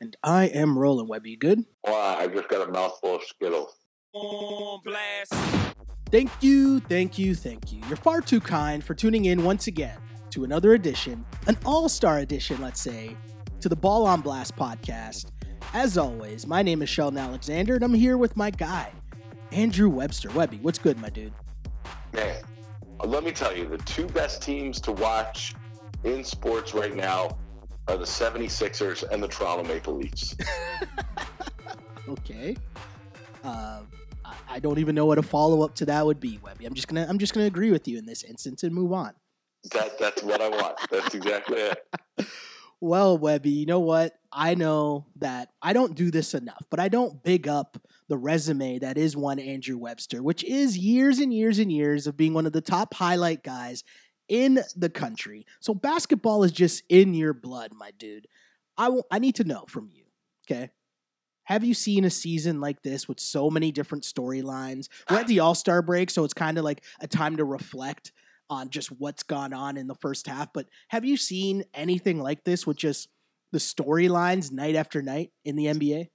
And I am rolling, Webby. You good? Wow, I just got a mouthful of Skittles. On blast. Thank you, thank you, thank you. You're far too kind for tuning in once again to another edition, an all star edition, let's say, to the Ball on Blast podcast. As always, my name is Sheldon Alexander, and I'm here with my guy, Andrew Webster. Webby, what's good, my dude? Man, let me tell you, the two best teams to watch in sports right now are the 76ers and the Toronto Maple Leafs. Okay. Uh, I- I don't even know what a follow up to that would be, Webby. I'm just gonna I'm just gonna agree with you in this instance and move on. That that's what I want. That's exactly it. Well, Webby, you know what? I know that I don't do this enough, but I don't big up the resume that is one Andrew Webster, which is years and years and years of being one of the top highlight guys in the country. So basketball is just in your blood, my dude. I w- I need to know from you, okay? Have you seen a season like this with so many different storylines? We're at the All Star break, so it's kind of like a time to reflect on just what's gone on in the first half. But have you seen anything like this with just the storylines night after night in the NBA?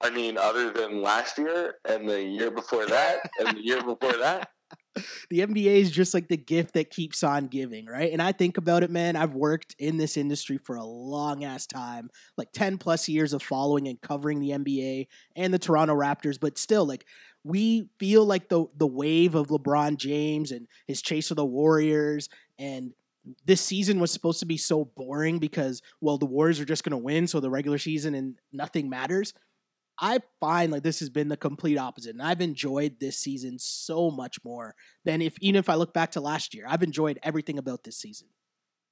I mean, other than last year and the year before that and the year before that. The NBA is just like the gift that keeps on giving, right? And I think about it, man. I've worked in this industry for a long ass time, like 10 plus years of following and covering the NBA and the Toronto Raptors, but still, like, we feel like the the wave of LeBron James and his chase of the Warriors and this season was supposed to be so boring because well the Warriors are just going to win so the regular season and nothing matters. I find like this has been the complete opposite, and I've enjoyed this season so much more than if even if I look back to last year. I've enjoyed everything about this season.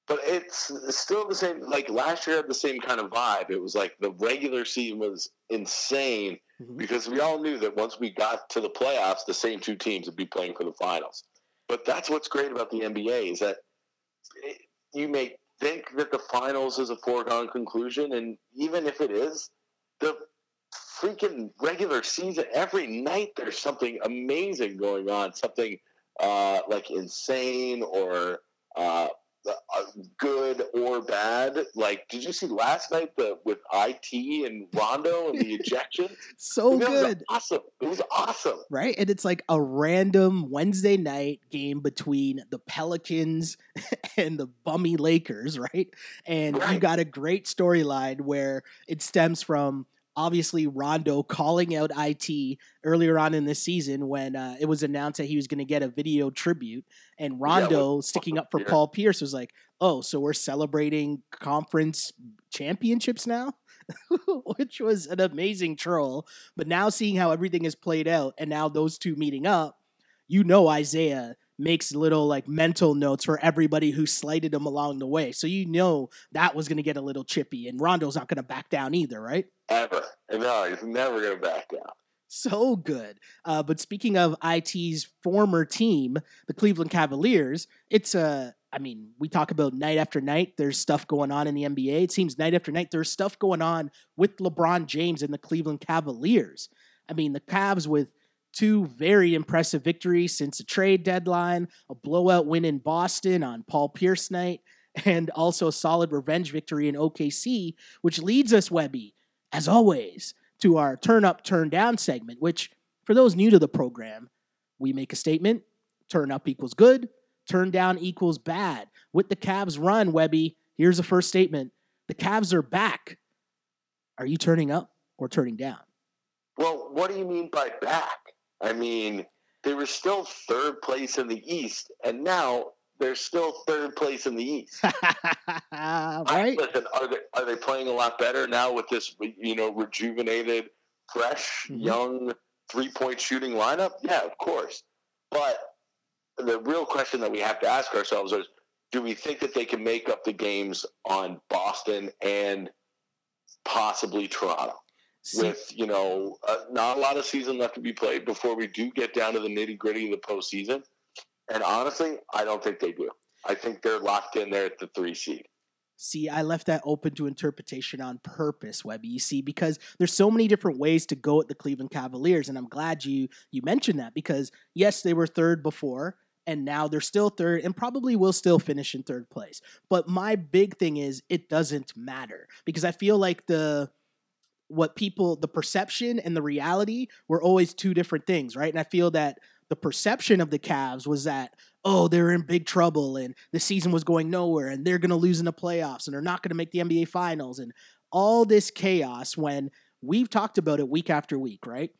But it's still the same. Like last year had the same kind of vibe. It was like the regular season was insane Mhm. because we all knew that once we got to the playoffs, the same two teams would be playing for the finals. But that's what's great about the NBA is that it, you may think that the finals is a foregone conclusion, and even if it is, the freaking regular season every night there's something amazing going on, something uh, like insane or uh, uh, good or bad. Like, did you see last night the with IT and Rondo and the ejection? So That was good, awesome. It was awesome. right? And it's like a random Wednesday night game between the Pelicans and the bummy Lakers, right? And you got a great storyline where it stems from obviously Rondo calling out IT earlier on in this season when uh, it was announced that he was going to get a video tribute, and Rondo sticking up for Pierce. Paul Pierce was like, "Oh, so we're celebrating conference championships now." Which was an amazing troll. But now seeing how everything has played out and now those two meeting up, you know Isaiah makes little like mental notes for everybody who slighted him along the way. So you know that was going to get a little chippy and Rondo's not going to back down either, right? Ever. No, he's never going to back down. So good. Uh, but speaking of IT's former team, the Cleveland Cavaliers, it's a. I mean, we talk about night after night. There's stuff going on in the NBA. It seems night after night there's stuff going on with LeBron James and the Cleveland Cavaliers. I mean, the Cavs with two very impressive victories since the trade deadline, a blowout win in Boston on Paul Pierce night, and also a solid revenge victory in OKC, which leads us, Webby, as always, to our turn up, turn down segment, which for those new to the program, we make a statement turn up equals good, turn down equals bad. With the Cavs run, Webby, here's the first statement the Cavs are back. Are you turning up or turning down? Well, what do you mean by back? I mean, they were still third place in the East, and now they're still third place in the East. I- listen, are they are they playing a lot better now with this you know rejuvenated, fresh, Mhm. young three point shooting lineup? Yeah, of course. But the real question that we have to ask ourselves is: Do we think that they can make up the games on Boston and possibly Toronto? With you know uh, not a lot of season left to be played before we do get down to the nitty gritty of the postseason. And honestly, I don't think they do. I think they're locked in there at the three seed. See, I left that open to interpretation on purpose, Webby. You see, because there's so many different ways to go at the Cleveland Cavaliers, and I'm glad you you mentioned that because yes, they were third before, and now they're still third, and probably will still finish in third place. But my big thing is it doesn't matter because I feel like the what people the perception and the reality were always two different things, right? And I feel that the perception of the Cavs was that oh they're in big trouble and the season was going nowhere and they're going to lose in the playoffs and they're not going to make the NBA finals and all this chaos when we've talked about it week after week, right?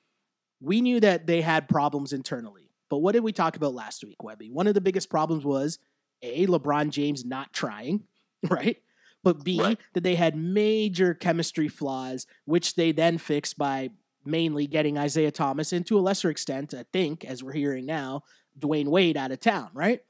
We knew that they had problems internally. But what did we talk about last week, Webby? One of the biggest problems was A, LeBron James not trying, right? But B, Right. that they had major chemistry flaws, which they then fixed by mainly getting Isaiah Thomas and to a lesser extent, I think, as we're hearing now, Dwyane Wade out of town, right?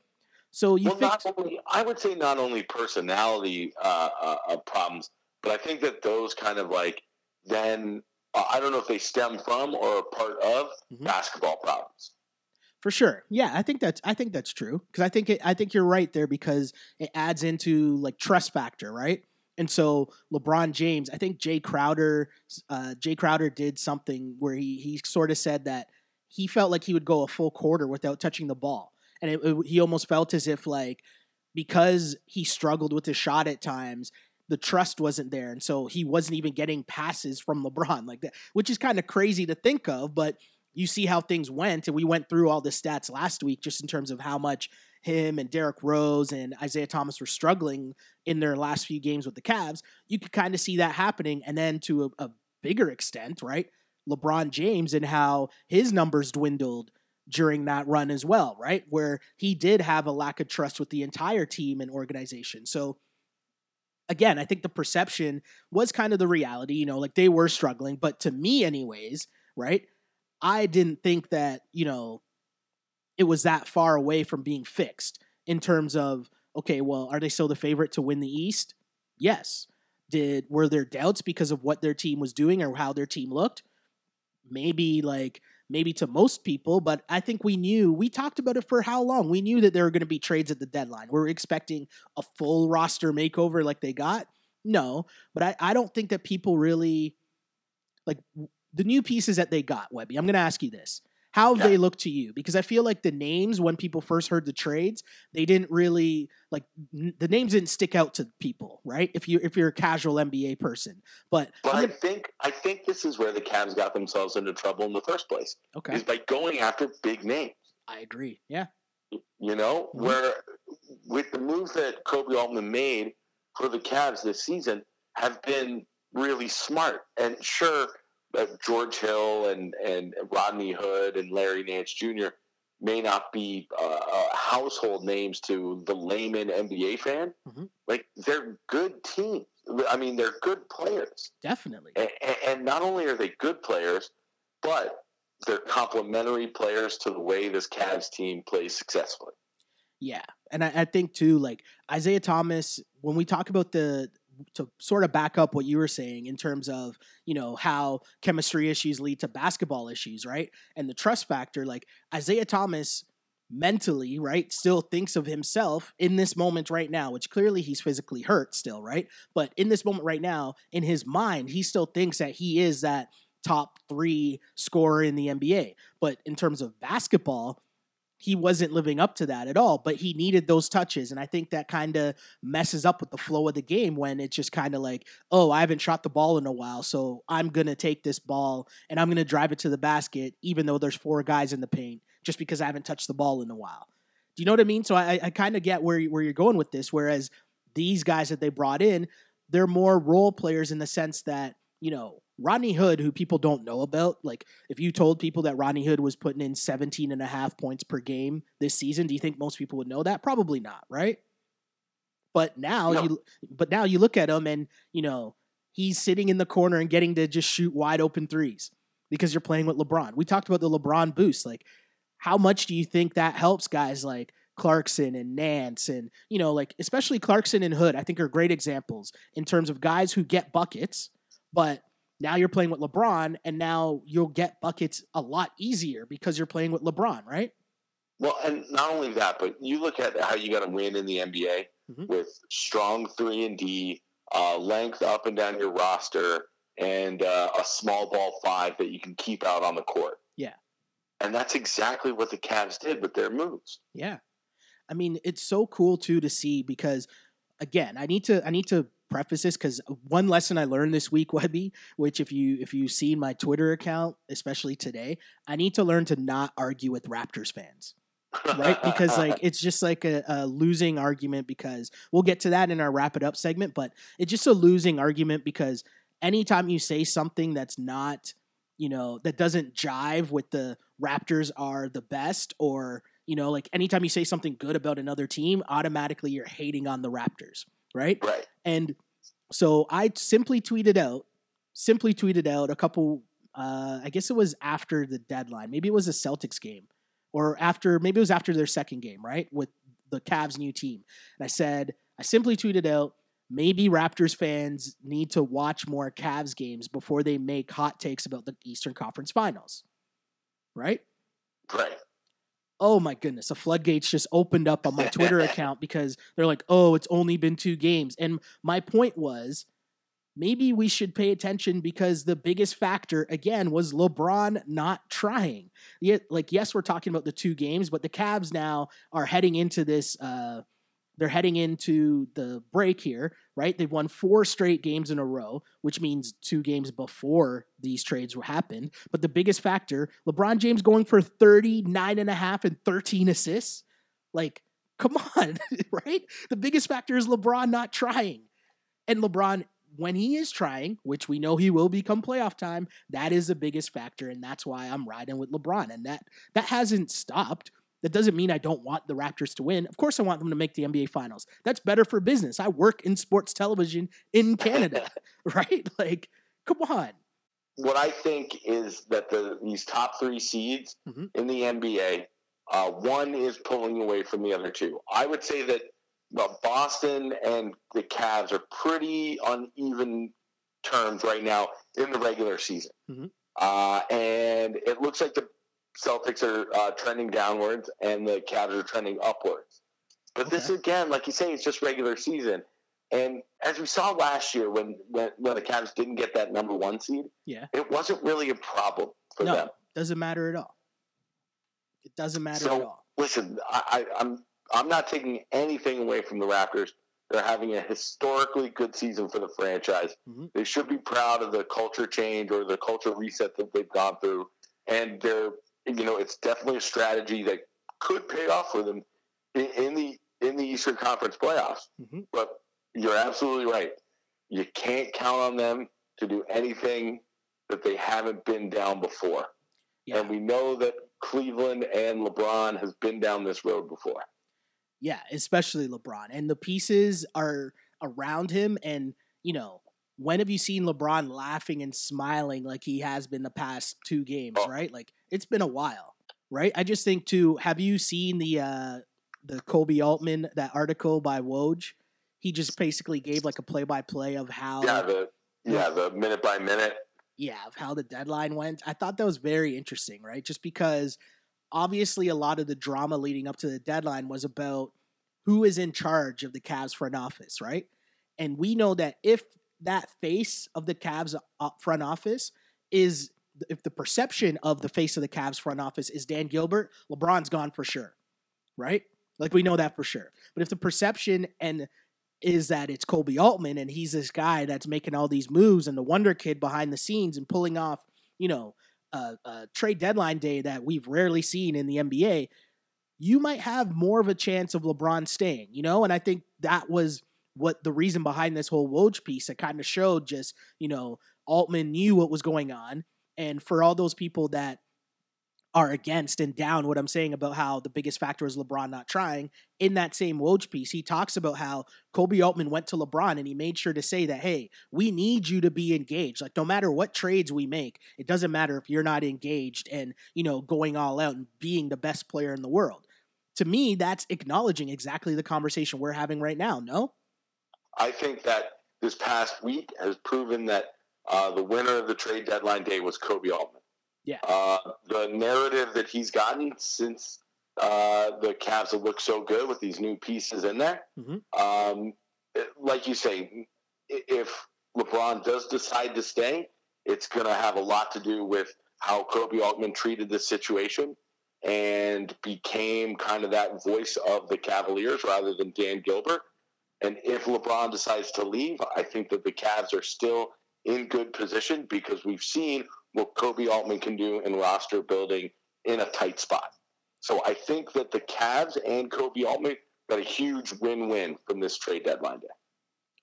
So you well, fixed not only I would say not only personality uh, uh, uh, problems, but I think that those kind of like then uh, I don't know if they stem from or are part of Mhm. basketball problems. For sure. Yeah, I think that's I think that's true because I think it, I think you're right there because it adds into like trust factor, right? And so LeBron James, I think Jae Crowder, uh, Jae Crowder did something where he he sort of said that he felt like he would go a full quarter without touching the ball, and it, it- he almost felt as if like because he struggled with his shot at times, the trust wasn't there, and so he wasn't even getting passes from LeBron like that, which is kind of crazy to think of, but you see how things went, and we went through all the stats last week just in terms of how much him and Derrick Rose and Isaiah Thomas were struggling in their last few games with the Cavs. You could kind of see that happening, and then to a, a bigger extent, right? LeBron James and how his numbers dwindled during that run as well, right? Where he did have a lack of trust with the entire team and organization. So again, I think the perception was kind of the reality, you know, like they were struggling, but to me anyways, right? I didn't think that, you know, it was that far away from being fixed in terms of okay, well, are they still the favorite to win the East? Yes. Did were there doubts because of what their team was doing or how their team looked? Maybe like maybe to most people, but I think we knew we talked about it for how long? We knew that there were going to be trades at the deadline. We're expecting a full roster makeover like they got. No, but I, I don't think that people really like the new pieces that they got, Webby. I'm going to ask you this. How have Yeah. they looked to you? Because I feel like the names, when people first heard the trades, they didn't really like n- the names didn't stick out to people, right? If you if you're a casual NBA person, but, But I'm I think I think this is where the Cavs got themselves into trouble in the first place okay, is by going after big names. I agree. Yeah, You know, Mhm. where with the moves that Koby Altman made for the Cavs this season have been really smart. And sure, uh, George Hill and and Rodney Hood and Larry Nance Jr. may not be uh, uh, household names to the layman NBA fan. Mhm. Like they're good teams. I mean, they're good players. definitely. And, and not only are they good players, but they're complementary players to the way this Cavs team plays successfully. Yeah, and I, I think too, like Isaiah Thomas, when we talk about the to sort of back up what you were saying in terms of you know how chemistry issues lead to basketball issues, right? And the trust factor, like Isaiah Thomas mentally, right, still thinks of himself in this moment right now, which clearly he's physically hurt still, right? But in this moment right now, in his mind, he still thinks that he is that top three scorer in the NBA. But in terms of basketball, he wasn't living up to that at all, but he needed those touches. And I think that kind of messes up with the flow of the game when it's just kind of like, oh, I haven't shot the ball in a while. So I'm going to take this ball and I'm going to drive it to the basket, even though there's four guys in the paint, just because I haven't touched the ball in a while. Do you know what I mean? So I, I kind of get where, where you're going with this. Whereas these guys that they brought in, they're more role players in the sense that, you know, Rodney Hood, who people don't know about, like if you told people that Rodney Hood was putting in 17 and a half points per game this season, do you think most people would know that? Probably not, right? But now No. you but now you look at him and, you know, he's sitting in the corner and getting to just shoot wide open threes because you're playing with LeBron. We talked about the LeBron boost. Like how much do you think that helps guys like Clarkson and Nance and, you know, like especially Clarkson and Hood, I think are great examples in terms of guys who get buckets, but now you're playing with LeBron, and now you'll get buckets a lot easier because you're playing with LeBron, right? Well, and not only that, but you look at how you got to win in the NBA Mhm. with strong three and D, uh, length up and down your roster, and uh, a small ball five that you can keep out on the court. Yeah. and that's exactly what the Cavs did with their moves. Yeah. I mean, it's so cool too to see because again, I need to I need to preface this because one lesson I learned this week, Webby, which if you if you see my Twitter account, especially today, I need to learn to not argue with Raptors fans. right? Because like it's just like a, a, losing argument because we'll get to that in our wrap it up segment, but it's just a losing argument because anytime you say something that's not, you know, that doesn't jive with the Raptors are the best or you know, like anytime you say something good about another team, automatically you're hating on the Raptors, right? Right. And so I simply tweeted out, simply tweeted out a couple. Uh, I guess it was after the deadline. Maybe it was a Celtics game, or after maybe it was after their second game, right, with the Cavs' new team. And I said, I simply tweeted out, maybe Raptors fans need to watch more Cavs games before they make hot takes about the Eastern Conference Finals, right? Right oh my goodness, the floodgates just opened up on my Twitter account because they're like, oh, it's only been two games. And my point was, maybe we should pay attention because the biggest factor again was LeBron not trying. Yeah, like yes, we're talking about the two games, but the Cavs now are heading into this uh they're heading into the break here, right? They've won four straight games in a row, which means two games before these trades happened. But the biggest factor, LeBron James going for 39 and a half and 13 assists. Like, come on, right? The biggest factor is LeBron not trying. And LeBron, when he is trying, which we know he will become playoff time, that is the biggest factor. And that's why I'm riding with LeBron. And that that hasn't stopped. That doesn't mean I don't want the Raptors to win. Of course, I want them to make the NBA Finals. That's better for business. I work in sports television in Canada, right? Like, come on. What I think is that the these top three seeds mm-hmm. in the NBA, uh, one is pulling away from the other two. I would say that well, Boston and the Cavs are pretty uneven terms right now in the regular season. Mm-hmm. Uh, and it looks like the Celtics are uh, trending downwards and the Cavs are trending upwards. But okay. this again, like you say, it's just regular season. And as we saw last year when, when, when the Cavs didn't get that number one seed, yeah, it wasn't really a problem for no, them. Doesn't matter at all. It doesn't matter so, at all. Listen, I, I, I'm I'm not taking anything away from the Raptors. They're having a historically good season for the franchise. Mm-hmm. They should be proud of the culture change or the culture reset that they've gone through. And they're you know, it's definitely a strategy that could pay off for them in, in the in the Eastern Conference playoffs. Mm-hmm. But you're absolutely right. You can't count on them to do anything that they haven't been down before. Yeah. And we know that Cleveland and LeBron has been down this road before. Yeah, especially LeBron. And the pieces are around him and, you know, when have you seen LeBron laughing and smiling like he has been the past two games, oh. right? Like it's been a while, right? I just think too, have you seen the uh the Koby Altman that article by Woj? He just basically gave like a play by play of how Yeah, the yeah, the minute by minute. Yeah, of how the deadline went. I thought that was very interesting, right? Just because obviously a lot of the drama leading up to the deadline was about who is in charge of the Cavs front office, right? And we know that if that face of the Cavs uh, front office is if the perception of the face of the Cavs front office is Dan Gilbert, LeBron's gone for sure, right? Like we know that for sure. But if the perception and is that it's Koby Altman and he's this guy that's making all these moves and the wonder kid behind the scenes and pulling off, you know, a, a trade deadline day that we've rarely seen in the NBA, you might have more of a chance of LeBron staying, you know? And I think that was what the reason behind this whole Woj piece. It kind of showed just, you know, Altman knew what was going on. And for all those people that are against and down what I'm saying about how the biggest factor is LeBron not trying, in that same Woj piece, he talks about how Koby Altman went to LeBron and he made sure to say that, hey, we need you to be engaged. Like, no matter what trades we make, it doesn't matter if you're not engaged and, you know, going all out and being the best player in the world. To me, that's acknowledging exactly the conversation we're having right now, no? I think that this past week has proven that uh, the winner of the trade deadline day was Koby Altman. Yeah. Uh, the narrative that he's gotten since uh, the Cavs have looked so good with these new pieces in there, mm-hmm. um, like you say, if LeBron does decide to stay, it's going to have a lot to do with how Koby Altman treated the situation and became kind of that voice of the Cavaliers rather than Dan Gilbert. And if LeBron decides to leave, I think that the Cavs are still in good position because we've seen what Koby Altman can do in roster building in a tight spot. So I think that the Cavs and Koby Altman got a huge win-win from this trade deadline day.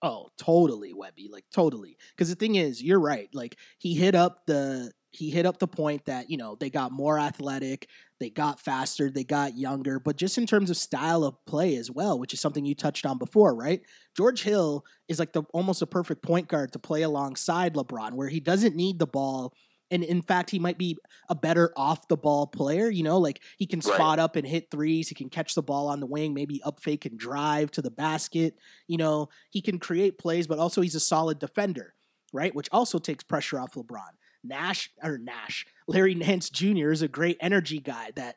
Oh, totally, Webby. Like totally. Because the thing is, you're right. Like he hit up the he hit up the point that you know they got more athletic, they got faster, they got younger, but just in terms of style of play as well, which is something you touched on before, right? George Hill is like the almost a perfect point guard to play alongside LeBron, where he doesn't need the ball and in fact he might be a better off the ball player you know? Like he can spot up and hit threes he can catch the ball on the wing maybe up fake and drive to the basket you know? He can create plays but also he's a solid defender right? Which also takes pressure off lebron nash or nash larry nance jr is a great energy guy that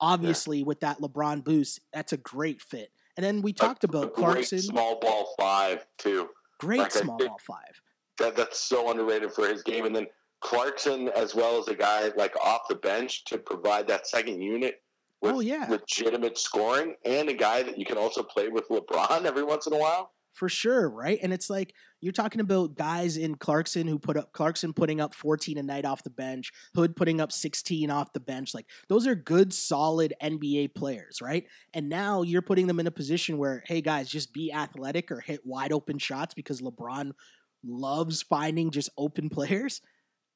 obviously with that lebron boost that's a great fit and then we talked A- about clarkson small ball five too. great like small ball five That that's so underrated for his game. And then Clarkson, as well as a guy like off the bench to provide that second unit oh, with oh yeah legitimate scoring, and a guy that you can also play with LeBron every once in a while. For sure, right? And it's like you're talking about guys in Clarkson who put up Clarkson putting up 14 a night off the bench, Hood putting up 16 off the bench. Like those are good, solid NBA players, right? And now you're putting them in a position where, hey guys, just be athletic or hit wide open shots because LeBron loves finding just open players.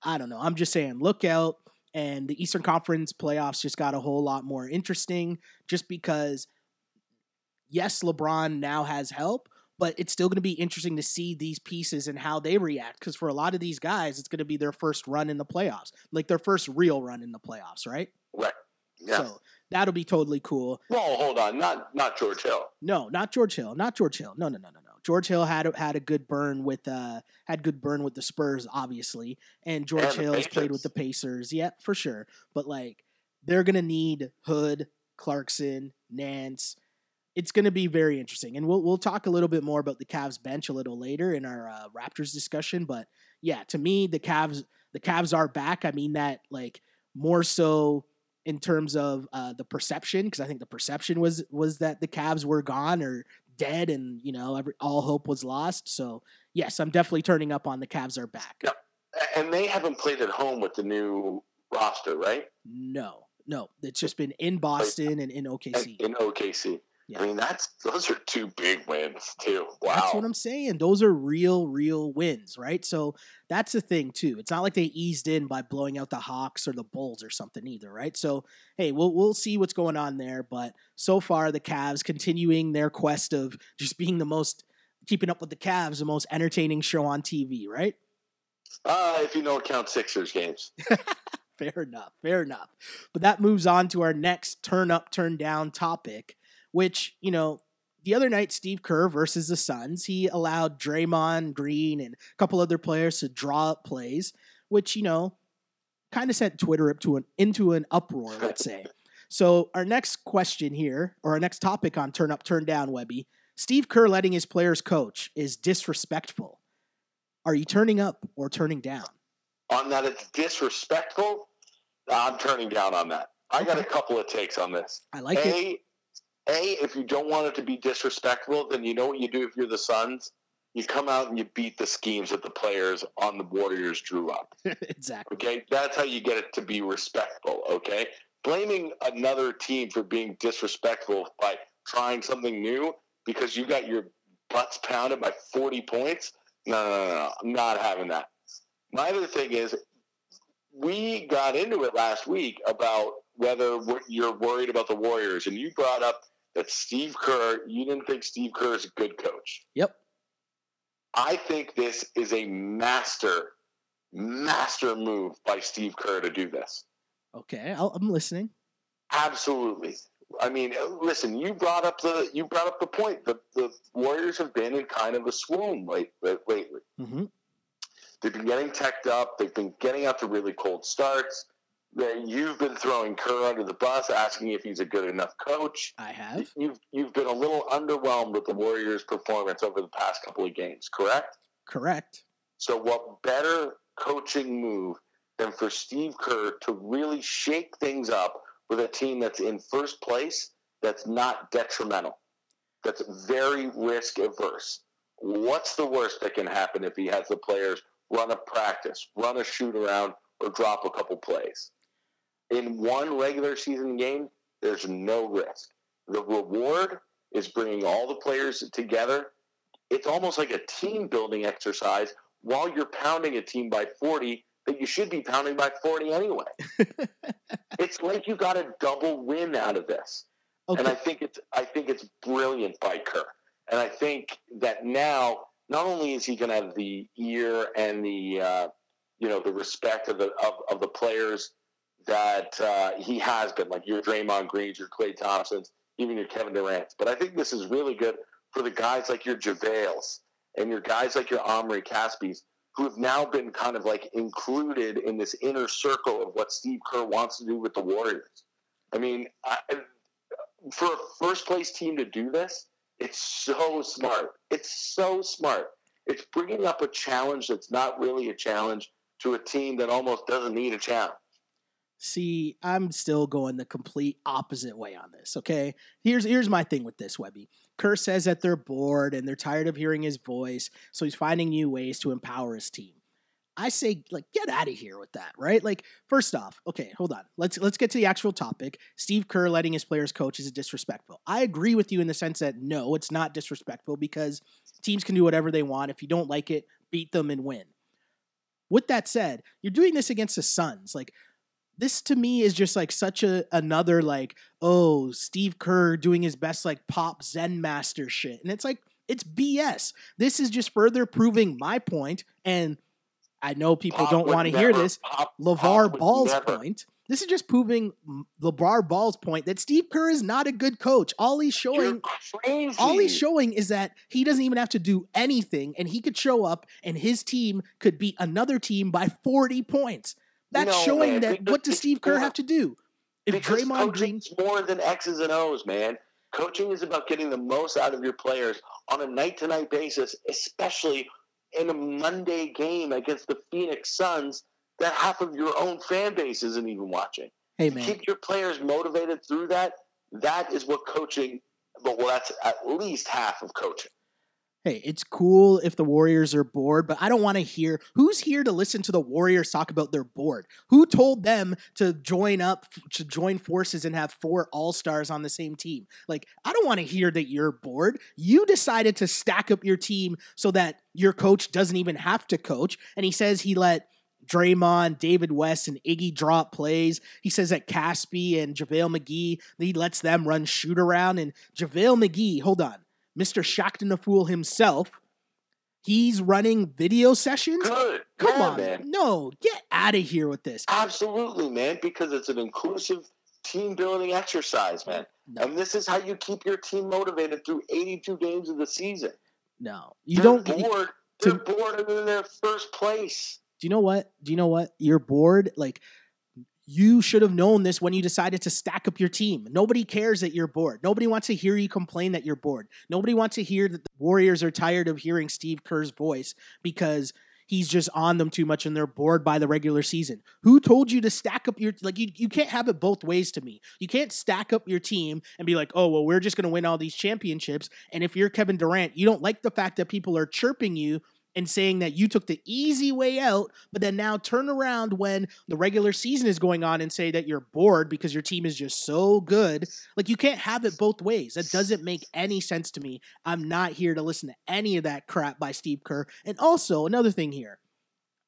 I don't know. I'm just saying, look out. And the Eastern Conference playoffs just got a whole lot more interesting just because, yes, LeBron now has help, but it's still going to be interesting to see these pieces and how they react because for a lot of these guys it's going to be their first run in the playoffs like their first real run in the playoffs right Right. Yeah. so that'll be totally cool well, hold on, not not George Hill. no not george hill not george hill no no no no no george hill had a, had a good burn with uh had good burn with the spurs obviously and george And hill has played with the pacers yeah for sure but like they're going to need hood clarkson nance it's going to be very interesting, and we'll we'll talk a little bit more about the Cavs bench a little later in our uh, Raptors discussion. But yeah, to me, the Cavs the Cavs are back. I mean that like more so in terms of uh, the perception, because I think the perception was was that the Cavs were gone or dead, and you know every, all hope was lost. So yes, I'm definitely turning up on the Cavs are back. Yeah. And they haven't played at home with the new roster, right? No, no, it's just been in Boston and in OKC. in OKC. Yeah. I mean, that's those are two big wins too. Wow. That's what I'm saying. Those are real, real wins, right? So that's the thing too. It's not like they eased in by blowing out the Hawks or the Bulls or something either, right? So hey, we'll we'll see what's going on there. But so far, the Cavs continuing their quest of just being the most keeping up with the Cavs, the most entertaining show on TV, right? uh, if you don't count Sixers games. Fair enough. Fair enough. But that moves on to our next turn up, turn down topic, which, you know, the other night, Steve Kerr versus the Suns, he allowed Draymond Green and a couple other players to draw up plays, which, you know, kind of sent Twitter up to an, into an uproar, let's say. So our next question here, or our next topic on turn up, turn down, Webby, Steve Kerr letting his players coach is disrespectful. Are you turning up or turning down? On that, it's disrespectful. I'm turning down on that. I got a couple of takes on this. I like it. A, if you don't want it to be disrespectful, then you know what you do if you're the Suns. You come out and you beat the schemes that the players on the Warriors drew up. exactly. Okay, that's how you get it to be respectful. Okay, blaming another team for being disrespectful by trying something new because you got your butts pounded by forty points. No, no, no, no. I'm not having that. My other thing is, we got into it last week about whether you're worried about the Warriors, and you brought up that Steve Kerr. You didn't think Steve Kerr is a good coach. Yep. I think this is a master, master move by Steve Kerr to do this. Okay, I'll, I'm listening. Absolutely. I mean, listen. You brought up the you brought up the point. The the Warriors have been in kind of a swoon late, lately. hmm They've been getting teched up. They've been getting out to really cold starts. That You've been throwing Kerr under the bus, asking if he's a good enough coach. I have. You've you've been a little underwhelmed with the Warriors' performance over the past couple of games, correct? Correct. So, what better coaching move than for Steve Kerr to really shake things up with a team that's in first place that's not detrimental? that's very risk averse, what's the worst that can happen if he has the players run a practice, run a shoot around, or drop a couple plays? In one regular season game, there's no risk. The reward is bringing all the players together. It's almost like a team building exercise while you're pounding a team by 40 that you should be pounding by 40 anyway. it's like you got a double win out of this. Okay. And I think it's I think it's brilliant by Kerr. And I think that now not only is he going to have the ear and the uh, you know the respect of the of, of the players that uh, he has been, like your Draymond Greens, your Klay Thompsons, even your Kevin Durant. But I think this is really good for the guys like your JaVales and your guys like your Omri Caspis, who have now been kind of like included in this inner circle of what Steve Kerr wants to do with the Warriors. I mean, I, for a first place team to do this, it's so smart. It's so smart. It's bringing up a challenge that's not really a challenge to a team that almost doesn't need a challenge. See, I'm still going the complete opposite way on this. Okay, here's here's my thing with this, Webby. Kerr says that they're bored and they're tired of hearing his voice, so he's finding new ways to empower his team. I say, like, get out of here with that, right? Like, first off, okay, hold on. Let's let's get to the actual topic. Steve Kerr letting his players coach is disrespectful. I agree with you in the sense that no, it's not disrespectful because teams can do whatever they want. If you don't like it, beat them and win. With that said, you're doing this against the Suns. Like, this to me is just like such a another like oh Steve Kerr doing his best like pop Zen master shit, and it's like it's BS. This is just further proving my point, and I know people Pop don't want to hear this. Pop- LeVar Pop Ball's never. point. This is just proving LeVar Ball's point that Steve Kerr is not a good coach. All he's showing all he's showing is that he doesn't even have to do anything and he could show up and his team could beat another team by 40 points. That's No, showing man, that what does Steve Kerr have to do? If because Draymond Green more than X's and O's, man. Coaching is about getting the most out of your players on a night to night basis, especially in a Monday game against the Phoenix Suns that half of your own fan base isn't even watching. Hey To man, keep your players motivated through that, that is what coaching, but well, that's at least half of coaching. Hey, it's cool if the Warriors are bored, but I don't want to hear who's here to listen to the Warriors talk about they're bored. Who told them to join up to join forces and have four all-stars on the same team? Like, I don't want to hear that you're bored. You decided to stack up your team so that your coach doesn't even have to coach, and he says he let Draymond, David West, and Iggy drop plays. He says that Caspi and JaVale McGee, he lets them run shoot around. And JaVale McGee, hold on, Mr. Shaqtin' the Fool himself, he's running video sessions. Good. Come Yeah, on, man. no, get out of here with this. Absolutely, man, because it's an inclusive team building exercise, man. No, And this is how you keep your team motivated through 82 games of the season. no, you They're don't. bored. to- They're bored in their first place. do you know what? Do you know what? You're bored. Like you should have known this when you decided to stack up your team. Nobody cares that you're bored. Nobody wants to hear you complain that you're bored. Nobody wants to hear that the Warriors are tired of hearing Steve Kerr's voice because he's just on them too much and they're bored by the regular season. Who told you to stack up your like you you can't have it both ways to me. You can't stack up your team and be like, "Oh, well, we're just going to win all these championships." And if you're Kevin Durant, you don't like the fact that people are chirping you and saying that you took the easy way out, but then now turn around when the regular season is going on and say that you're bored because your team is just so good. Like you can't have it both ways. That doesn't make any sense to me. I'm not here to listen to any of that crap by Steve Kerr. And also, another thing here.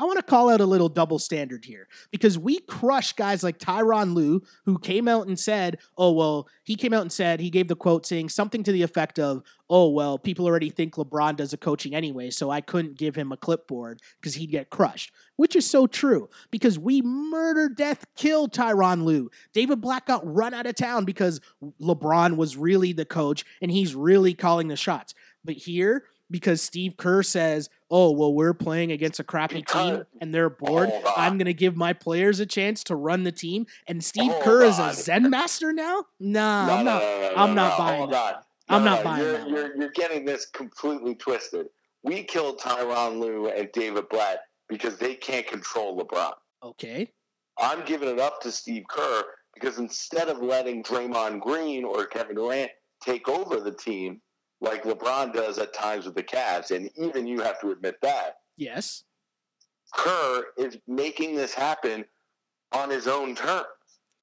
I want to call out a little double standard here because we crush guys like Tyronn Lue, who came out and said, Oh, well, he came out and said, he gave the quote saying something to the effect of, Oh, well, people already think LeBron does the coaching anyway, so I couldn't give him a clipboard because he'd get crushed, which is so true because we murder, death, kill Tyronn Lue. David Blatt got run out of town because LeBron was really the coach and he's really calling the shots. But here, because Steve Kerr says, "Oh, well, we're playing against a crappy team and they're bored. I'm going to give my players a chance to run the team." And Steve Hold Kerr is a. Zen master now? Nah, No, I'm not. no, no, I'm no, not no, buying that. I'm No, not no, buying you're, that You're, you're getting this completely twisted. We killed Tyronn Lue and David Blatt because they can't control LeBron. Okay. I'm giving it up to Steve Kerr because instead of letting Draymond Green or Kevin Durant take over the team, like LeBron does at times with the Cavs, and even you have to admit that. Yes. Kerr is making this happen on his own terms.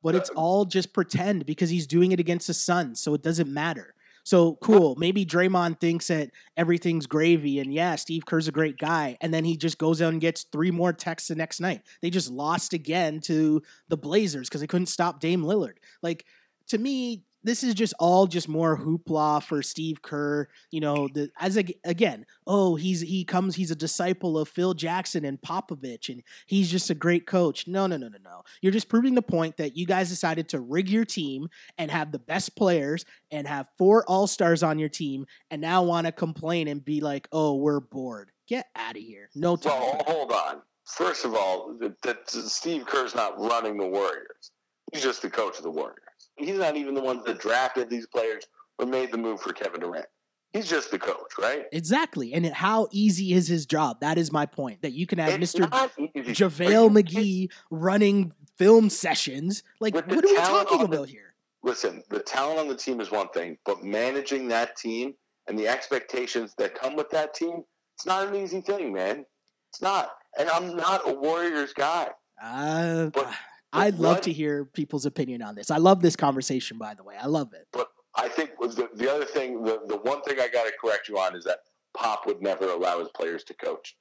But it's uh, all just pretend because he's doing it against the Suns, so it doesn't matter. So cool. Maybe Draymond thinks that everything's gravy, and yeah, Steve Kerr's a great guy, and then he just goes out and gets three more techs the next night. They just lost again to the Blazers because they couldn't stop Dame Lillard. Like to me, this is just all just more hoopla for Steve Kerr. You know, the as a, again, oh, he's he comes, he's a disciple of Phil Jackson and Popovich, and he's just a great coach. No, no, no, no, no. You're just proving the point that you guys decided to rig your team and have the best players and have four all stars on your team, and now want to complain and be like, oh, we're bored. Get out of here. No time. Well, hold on. First of all, that, that Steve Kerr's not running the Warriors. He's just the coach of the Warriors. He's not even the ones that drafted these players or made the move for Kevin Durant. He's just the coach, right? Exactly. And how easy is his job? That is my point. That you can have It's Mr. JaVale McGee running film sessions. Like, what are we talking the- about here? Listen, the talent on the team is one thing, but managing that team and the expectations that come with that team, it's not an easy thing, man. It's not. And I'm not a Warriors guy. Uh, But- I'd love to hear people's opinion on this. I love this conversation, by the way. I love it. But I think the, the other thing, the, the one thing I got to correct you on is that Pop would never allow his players to coach.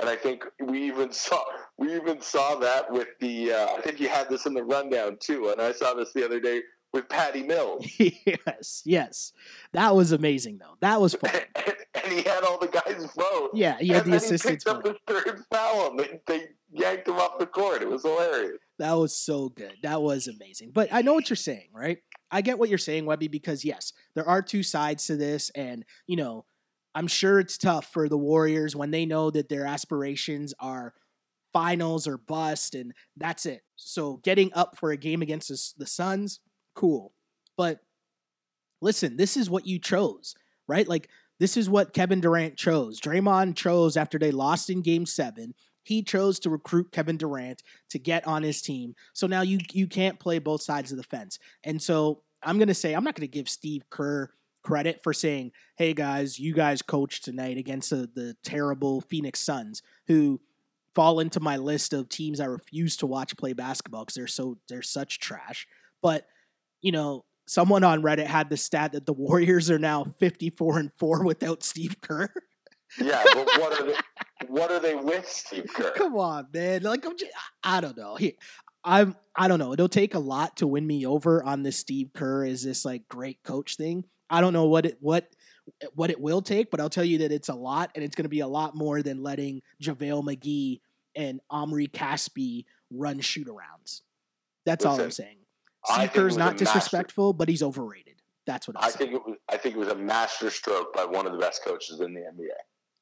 And I think we even saw we even saw that with the. Uh, I think you had this in the rundown too, and I saw this the other day with Patty Mills, yes, yes. That was amazing, though. That was fun. and, and he had all the guys vote. Yeah, he had and the then he assistants. picked up the third foul, and they, they yanked him off the court. It was hilarious. That was so good. That was amazing. But I know what you're saying, right? I get what you're saying, Webby, because yes, there are two sides to this. And, you know, I'm sure it's tough for the Warriors when they know that their aspirations are finals or bust, and that's it. So getting up for a game against the, Suns, cool. But listen, this is what you chose, right? Like, this is what Kevin Durant chose. Draymond chose after they lost in game seven. He chose to recruit Kevin Durant to get on his team. So now you you can't play both sides of the fence. And so I'm gonna say I'm not gonna give Steve Kerr credit for saying, "Hey guys, you guys coached tonight against the, the terrible Phoenix Suns, who fall into my list of teams I refuse to watch play basketball because they're so they're such trash." But you know, someone on Reddit had the stat that the Warriors are now 54 and four without Steve Kerr. Yeah, but what are they? What are they with Steve Kerr? Come on, man. Like I'm just, I don't know. Here, I'm I don't know. It'll take a lot to win me over on this Steve Kerr is this like great coach thing. I don't know what it what what it will take, but I'll tell you that it's a lot, and it's going to be a lot more than letting JaVale McGee and Omri Caspi run shoot arounds. That's all I'm saying. Steve Kerr's not master- disrespectful, but he's overrated. That's what I'm I saying. think it was. I think it was a master stroke by one of the best coaches in the NBA.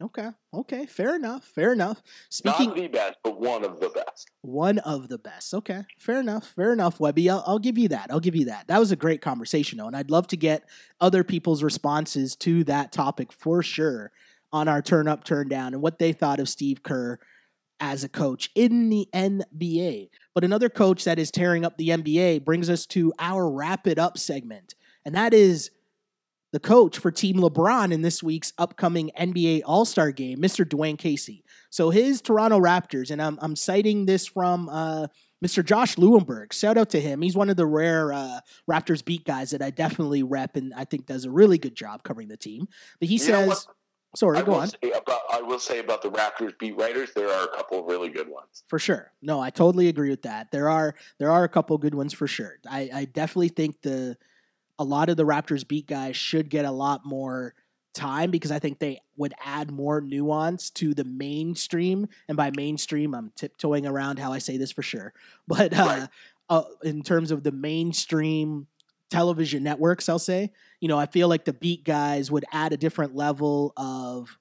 Okay, okay, fair enough, fair enough. Speaking Not the best, but one of the best. One of the best. Okay, fair enough. Fair enough, Webby. I'll, I'll give you that. I'll give you that. That was a great conversation, though, and I'd love to get other people's responses to that topic for sure on our turn up, turn down, and what they thought of Steve Kerr as a coach in the NBA. But another coach that is tearing up the NBA brings us to our wrap it up segment, and that is the coach for Team LeBron in this week's upcoming NBA All Star game, Mr. Dwane Casey. So his Toronto Raptors, and I'm, I'm citing this from uh, Mr. Josh Lewenberg. Shout out to him. He's one of the rare uh, Raptors beat guys that I definitely rep and I think does a really good job covering the team. But he You says, sorry, I go on. About, I will say about the Raptors beat writers, there are a couple of really good ones. For sure. No, I totally agree with that. There are there are a couple good ones for sure. I, I definitely think the a lot of the Raptors beat guys should get a lot more time because I think they would add more nuance to the mainstream. And by mainstream, I'm tiptoeing around how I say this for sure. But uh, Right. uh, in terms of the mainstream television networks, I'll say, you know, I feel like the beat guys would add a different level of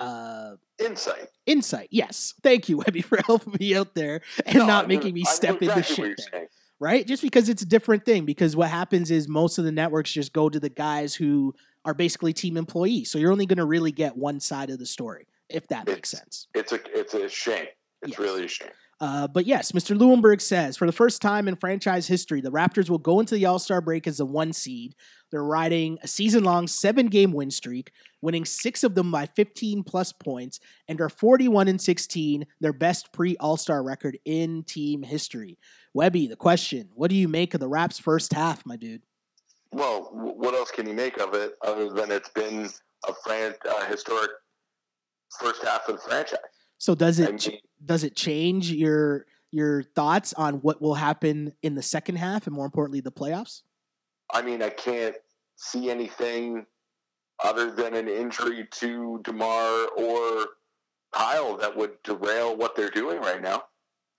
uh, Insight. insight. Yes. Thank you, Webby, for helping me out there and No, not making me step into shit you're there saying. Right? Just because it's a different thing. Because what happens is most of the networks just go to the guys who are basically team employees. So you're only going to really get one side of the story, if that makes It's- sense. It's a it's a shame. It's Yes. really a shame. Uh, but yes, Mr. Lewenberg says for the first time in franchise history, the Raptors will go into the All Star break as a one seed. They're riding a season long seven game win streak, winning six of them by 15 plus points, and are 41 and 16, their best pre All Star record in team history. Webby, the question what do you make of the Raps' first half, my dude? Well, what else can you make of it other than it's been a fran- uh, historic first half of the franchise? So does I it mean, does it change your your thoughts on what will happen in the second half and more importantly the playoffs? I mean, I can't see anything other than an injury to Demar or Kyle that would derail what they're doing right now.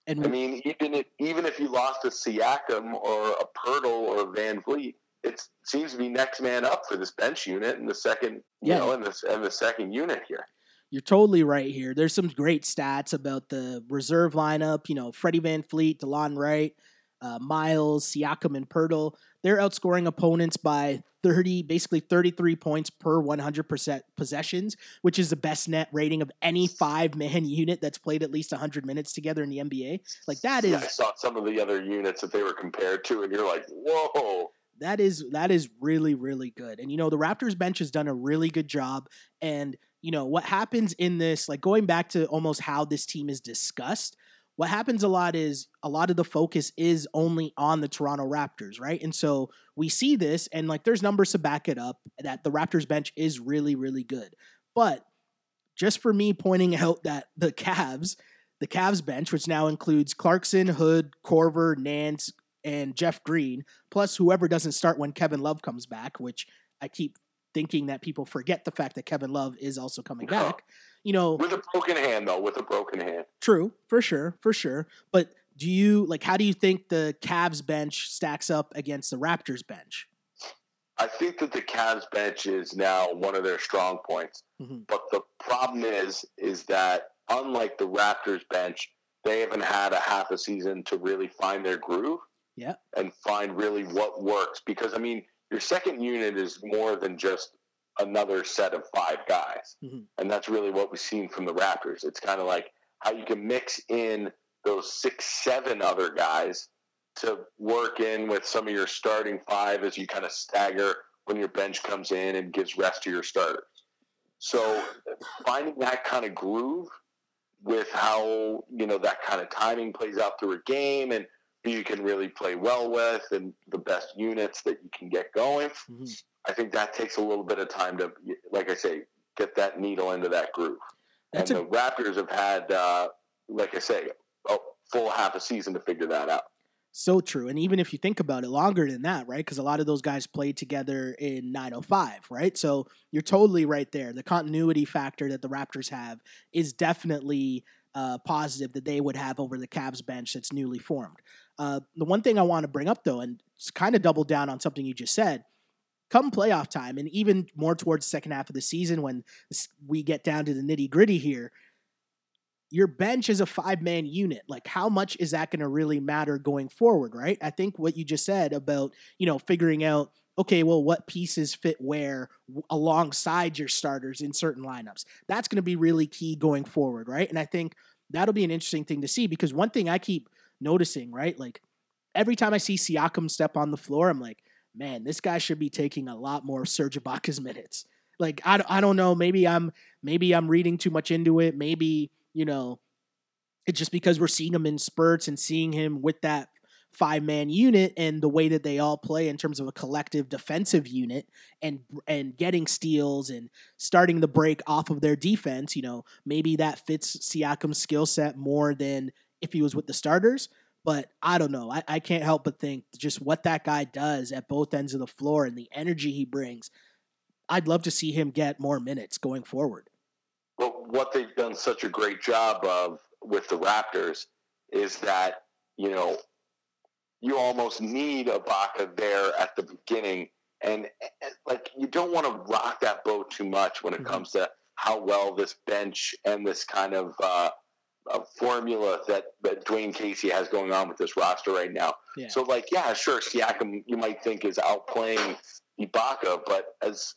And I mean, even if, even if you lost a Siakam or a Poeltl or a VanVleet, it seems to be next man up for this bench unit and the second, you Yeah. know, in this in the second unit here. You're totally right here. There's some great stats about the reserve lineup. You know, Freddie Van Fleet, Delon Wright, uh, Miles, Siakam, and Poeltl. They're outscoring opponents by 30, basically 33 points per 100% possessions, which is the best net rating of any five man unit that's played at least 100 minutes together in the NBA. Like that is. Yeah, I saw some of the other units that they were compared to, and you're like, whoa. that is that is really really good and you know the raptors bench has done a really good job and you know what happens in this like going back to almost how this team is discussed what happens a lot is a lot of the focus is only on the toronto raptors right and so we see this and like there's numbers to back it up that the raptors bench is really really good but just for me pointing out that the Cavs, the Cavs bench, which now includes Clarkson, Hood, Korver, Nance, and Jeff Green, plus whoever doesn't start when Kevin Love comes back, which I keep thinking that people forget the fact that Kevin Love is also coming back. You know, With a broken hand, though, with a broken hand. true, for sure, for sure. But do you like how do you think the Cavs bench stacks up against the Raptors bench? I think that the Cavs bench is now one of their strong points. Mhm. But the problem is, is that unlike the Raptors bench, they haven't had a half a season to really find their groove. Yeah. And find really what works. Because I mean, your second unit is more than just another set of five guys. Mhm. And that's really what we've seen from the Raptors. It's kind of like how you can mix in those six, seven other guys to work in with some of your starting five as you kind of stagger when your bench comes in and gives rest to your starters. So finding that kind of groove with how you know that kind of timing plays out through a game and who you can really play well with and the best units that you can get going. Mhm. I think that takes a little bit of time to, like I say, get that needle into that groove. That's and a the Raptors have had, uh, like I say, a full half a season to figure that out. So true. And even if you think about it, longer than that, right? Because a lot of those guys played together in 905, right? So you're totally right there. The continuity factor that the Raptors have is definitely uh, positive that they would have over the Cavs bench that's newly formed. Uh, the one thing I want to bring up, though, and kind of double down on something you just said, come playoff time, and even more towards the second half of the season when we get down to the nitty gritty here, your bench is a five man unit. Like, how much is that going to really matter going forward, right? I think what you just said about, you know, figuring out, okay, well, what pieces fit where alongside your starters in certain lineups, that's going to be really key going forward, right? And I think that'll be an interesting thing to see because one thing I keep noticing, right? Like, every time I see Siakam step on the floor, I'm like, man, this guy should be taking a lot more Serge Ibaka's minutes. Like, I, I don't know. Maybe I'm maybe I'm reading too much into it. Maybe you know, it's just because we're seeing him in spurts and seeing him with that five man unit and the way that they all play in terms of a collective defensive unit and and getting steals and starting the break off of their defense, you know, maybe that fits Siakam's skill set more than if he was with the starters. But I don't know. I, I can't help but think just what that guy does at both ends of the floor and the energy he brings. I'd love to see him get more minutes going forward. But what they've done such a great job of with the Raptors is that, you know, you almost need Ibaka there at the beginning. And, like, you don't want to rock that boat too much when it Mhm. comes to how well this bench and this kind of uh, uh, formula that, that Dwane Casey has going on with this roster right now. Yeah. So, like, yeah, sure, Siakam you might think is outplaying Ibaka, but as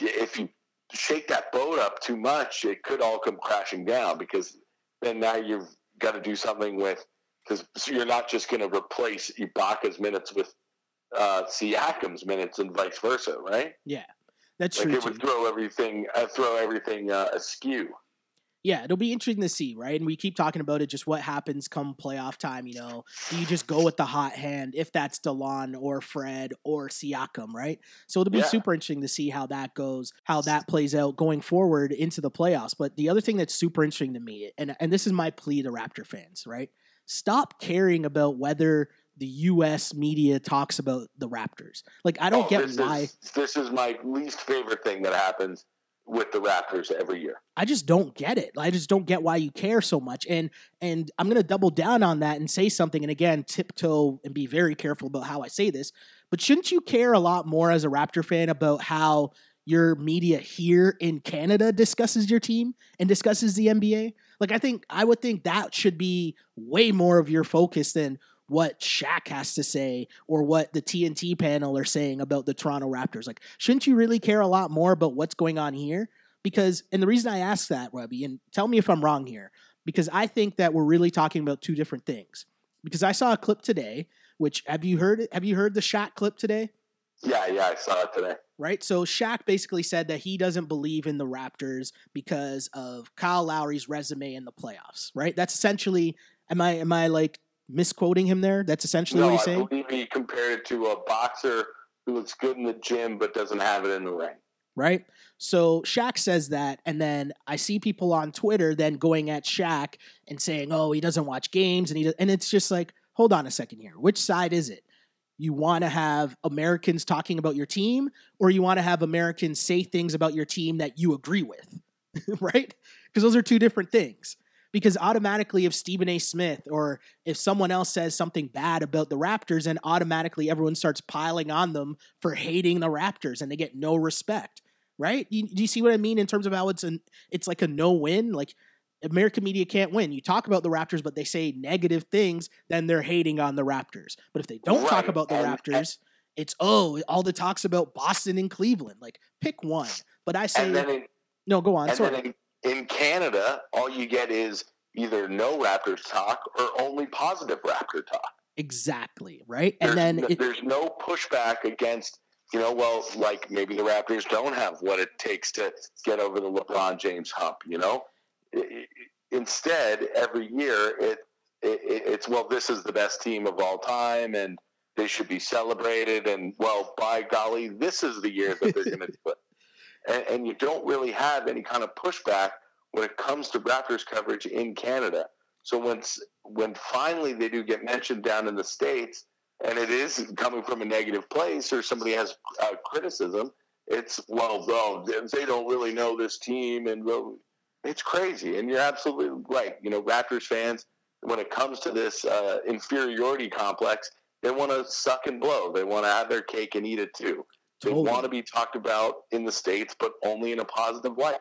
if you shake that boat up too much, it could all come crashing down because then now you've got to do something with because you're not just going to replace Ibaka's minutes with uh, Siakam's minutes and vice versa, right? Yeah, that's Like true. it would throw everything uh, throw everything uh, askew. Yeah, it'll be interesting to see, right? And we keep talking about it, just what happens come playoff time. You know, do you just go with the hot hand if that's Delon or Fred or Siakam, right? So it'll be Yeah. super interesting to see how that goes, how that plays out going forward into the playoffs. But the other thing that's super interesting to me, and and this is my plea to Raptor fans, right? Stop caring about whether the U.S. media talks about the Raptors. Like, I don't Oh, get this why. Is, this is my least favorite thing that happens with the Raptors every year. I just don't get it. I just don't get why you care so much. And and I'm gonna double down on that and say something. And again, tiptoe and be very careful about how I say this. But shouldn't you care a lot more as a Raptor fan about how your media here in Canada discusses your team and discusses the NBA? Like I think I would think that should be way more of your focus than what Shaq has to say or what the TNT panel are saying about the Toronto Raptors. Like, shouldn't you really care a lot more about what's going on here? Because, and the reason I ask that, Webby, and tell me if I'm wrong here, because I think that we're really talking about two different things. Because I saw a clip today, which have you heard it? Have you heard the Shaq clip today? Yeah, yeah, I saw it today. right? So Shaq basically said that he doesn't believe in the Raptors because of Kyle Lowry's resume in the playoffs, right? That's essentially am I am I like misquoting him there? That's essentially No, what he's I saying, believe he compared it to a boxer who looks good in the gym but doesn't have it in the ring. right? So Shaq says that and then I see people on Twitter then going at Shaq and saying, "Oh, he doesn't watch games and he does, and it's just like, hold on a second here. Which side is it? You want to have Americans talking about your team or you want to have Americans say things about your team that you agree with? right? Because those are two different things. Because automatically, if Stephen A. Smith or if someone else says something bad about the Raptors, and automatically everyone starts piling on them for hating the Raptors and they get no respect, right? You, do you see what I mean in terms of how it's an it's like a no win? Like American media can't win. You talk about the Raptors, but they say negative things, then they're hating on the Raptors. But if they don't talk about the Raptors, it's oh, all the talks about Boston and Cleveland. Like pick one. But I say in, no, go on. Sorry. Then in, Canada, all you get is either no Raptors talk or only positive Raptor talk. exactly right. There's, And then no, it, there's no pushback against, you know, well, like maybe the Raptors don't have what it takes to get over the LeBron James hump, you know? Instead, every year it, it it's well, this is the best team of all time, and they should be celebrated. And well, by golly, this is the year that they're going to do it. And, and you don't really have any kind of pushback when it comes to Raptors coverage in Canada. So when when finally they do get mentioned down in the states, and it is coming from a negative place or somebody has uh, criticism, it's well, bro, they don't really know this team, and well, it's crazy. And you're absolutely right. You know, Raptors fans, when it comes to this uh, inferiority complex, they want to suck and blow. They want to have their cake and eat it too. They Totally. want to be talked about in the states, but only in a positive light.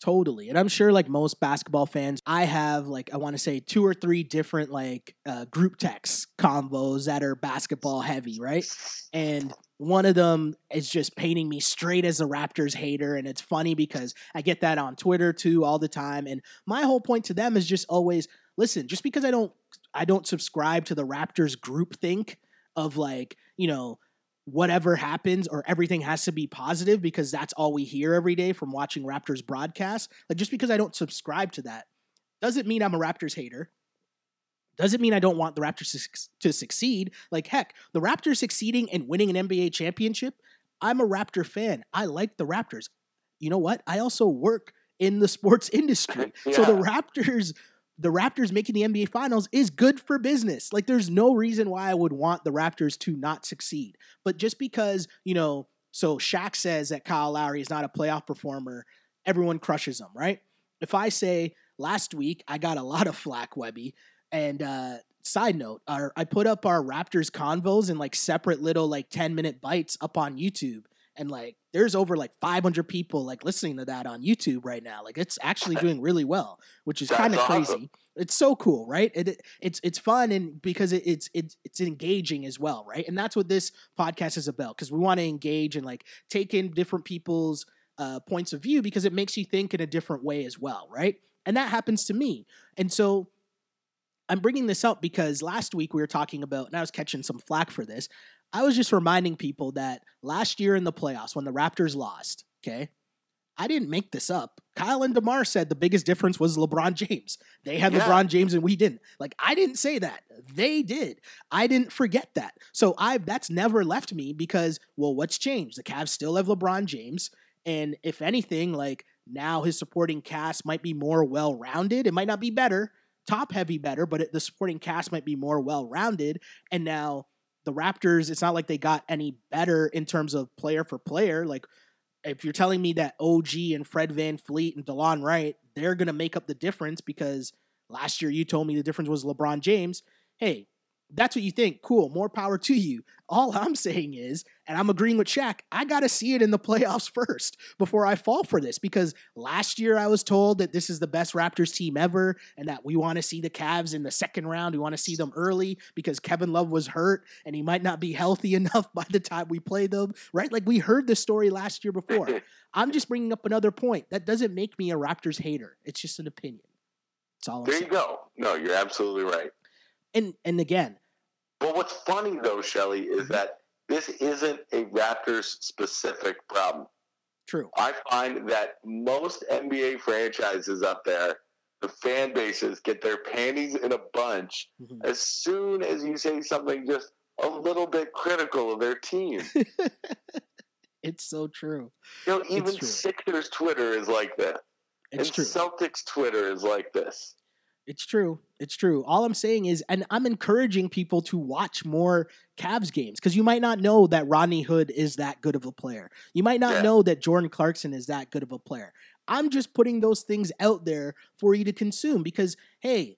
Totally. And I'm sure like most basketball fans, I have like I want to say two or three different like uh, group text combos that are basketball heavy, right? And one of them is just painting me straight as a Raptors hater and it's funny because I get that on Twitter too all the time and my whole point to them is just always listen, just because I don't I don't subscribe to the Raptors group think of like, you know, whatever happens or everything has to be positive because that's all we hear every day from watching Raptors broadcasts. Like just because I don't subscribe to that doesn't mean I'm a Raptors hater. Doesn't mean I don't want the Raptors to, to succeed. Like heck, the Raptors succeeding and winning an NBA championship, I'm a Raptor fan. I like the Raptors. You know what? I also work in the sports industry. So the Raptors the Raptors making the NBA finals is good for business. Like there's no reason why I would want the Raptors to not succeed. But just because, you know, so Shaq says that Kyle Lowry is not a playoff performer, everyone crushes him, right? If I say last week I got a lot of flack, Webby, and uh side note, our, I put up our Raptors convos in like separate little like 10 minute bites up on YouTube. And like there's over like 500 people like listening to that on YouTube right now. Like it's actually doing really well, which is kind of awesome. crazy. It's so cool, right? It, it- it's it's fun and because it, it's it's it's engaging as well, right? And that's what this podcast is about because we want to engage and like take in different people's uh, points of view because it makes you think in a different way as well, right? And that happens to me. And so I'm bringing this up because last week we were talking about, and I was catching some flack for this. I was just reminding people that last year in the playoffs, when the Raptors lost, okay, I didn't make this up. Kyle and DeMar said the biggest difference was LeBron James. They had Yeah. LeBron James and we didn't. Like I didn't say that. They did. I didn't forget that. So I that's never left me because well, what's changed? The Cavs still have LeBron James, and if anything, like now his supporting cast might be more well-rounded. It might not be better, top heavy better, but it, the supporting cast might be more well-rounded. And now the Raptors, it's not like they got any better in terms of player for player. Like if you're telling me that OG and Fred VanVleet and Delon Wright, they're going to make up the difference because last year you told me the difference was LeBron James. Hey, that's what you think. Cool. More power to you. All I'm saying is, and I'm agreeing with Shaq, I got to see it in the playoffs first before I fall for this because last year I was told that this is the best Raptors team ever and that we want to see the Cavs in the second round. We want to see them early because Kevin Love was hurt and he might not be healthy enough by the time we play them, right? Like we heard this story last year before. I'm just bringing up another point. That doesn't make me a Raptors hater. It's just an opinion. That's all I'm There you go. No, you're absolutely right. And and again, But what's funny though, Shelly, is Mm-hmm. that this isn't a Raptors specific problem. true. I find that most NBA franchises up there, the fan bases get their panties in a bunch Mhm. as soon as you say something just a little bit critical of their team. It's so true. You know, even. Sixers Twitter is like that. It's and true. Celtics Twitter is like this. It's true. It's true. All I'm saying is, and I'm encouraging people to watch more Cavs games because you might not know that Rodney Hood is that good of a player. You might not Yeah. know that Jordan Clarkson is that good of a player. I'm just putting those things out there for you to consume because, hey,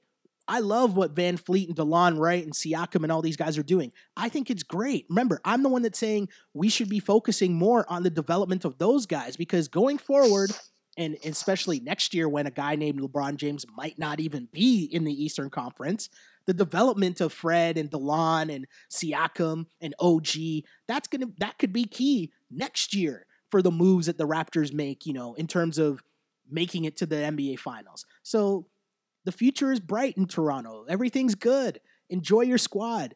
I love what VanVleet and Delon Wright and Siakam and all these guys are doing. I think it's great. Remember, I'm the one that's saying we should be focusing more on the development of those guys because going forward, and especially next year when a guy named LeBron James might not even be in the Eastern Conference, the development of Fred and Delon and Siakam and OG, that's gonna that could be key next year for the moves that the Raptors make, you know, in terms of making it to the NBA finals. So the future is bright in Toronto. Everything's good. Enjoy your squad.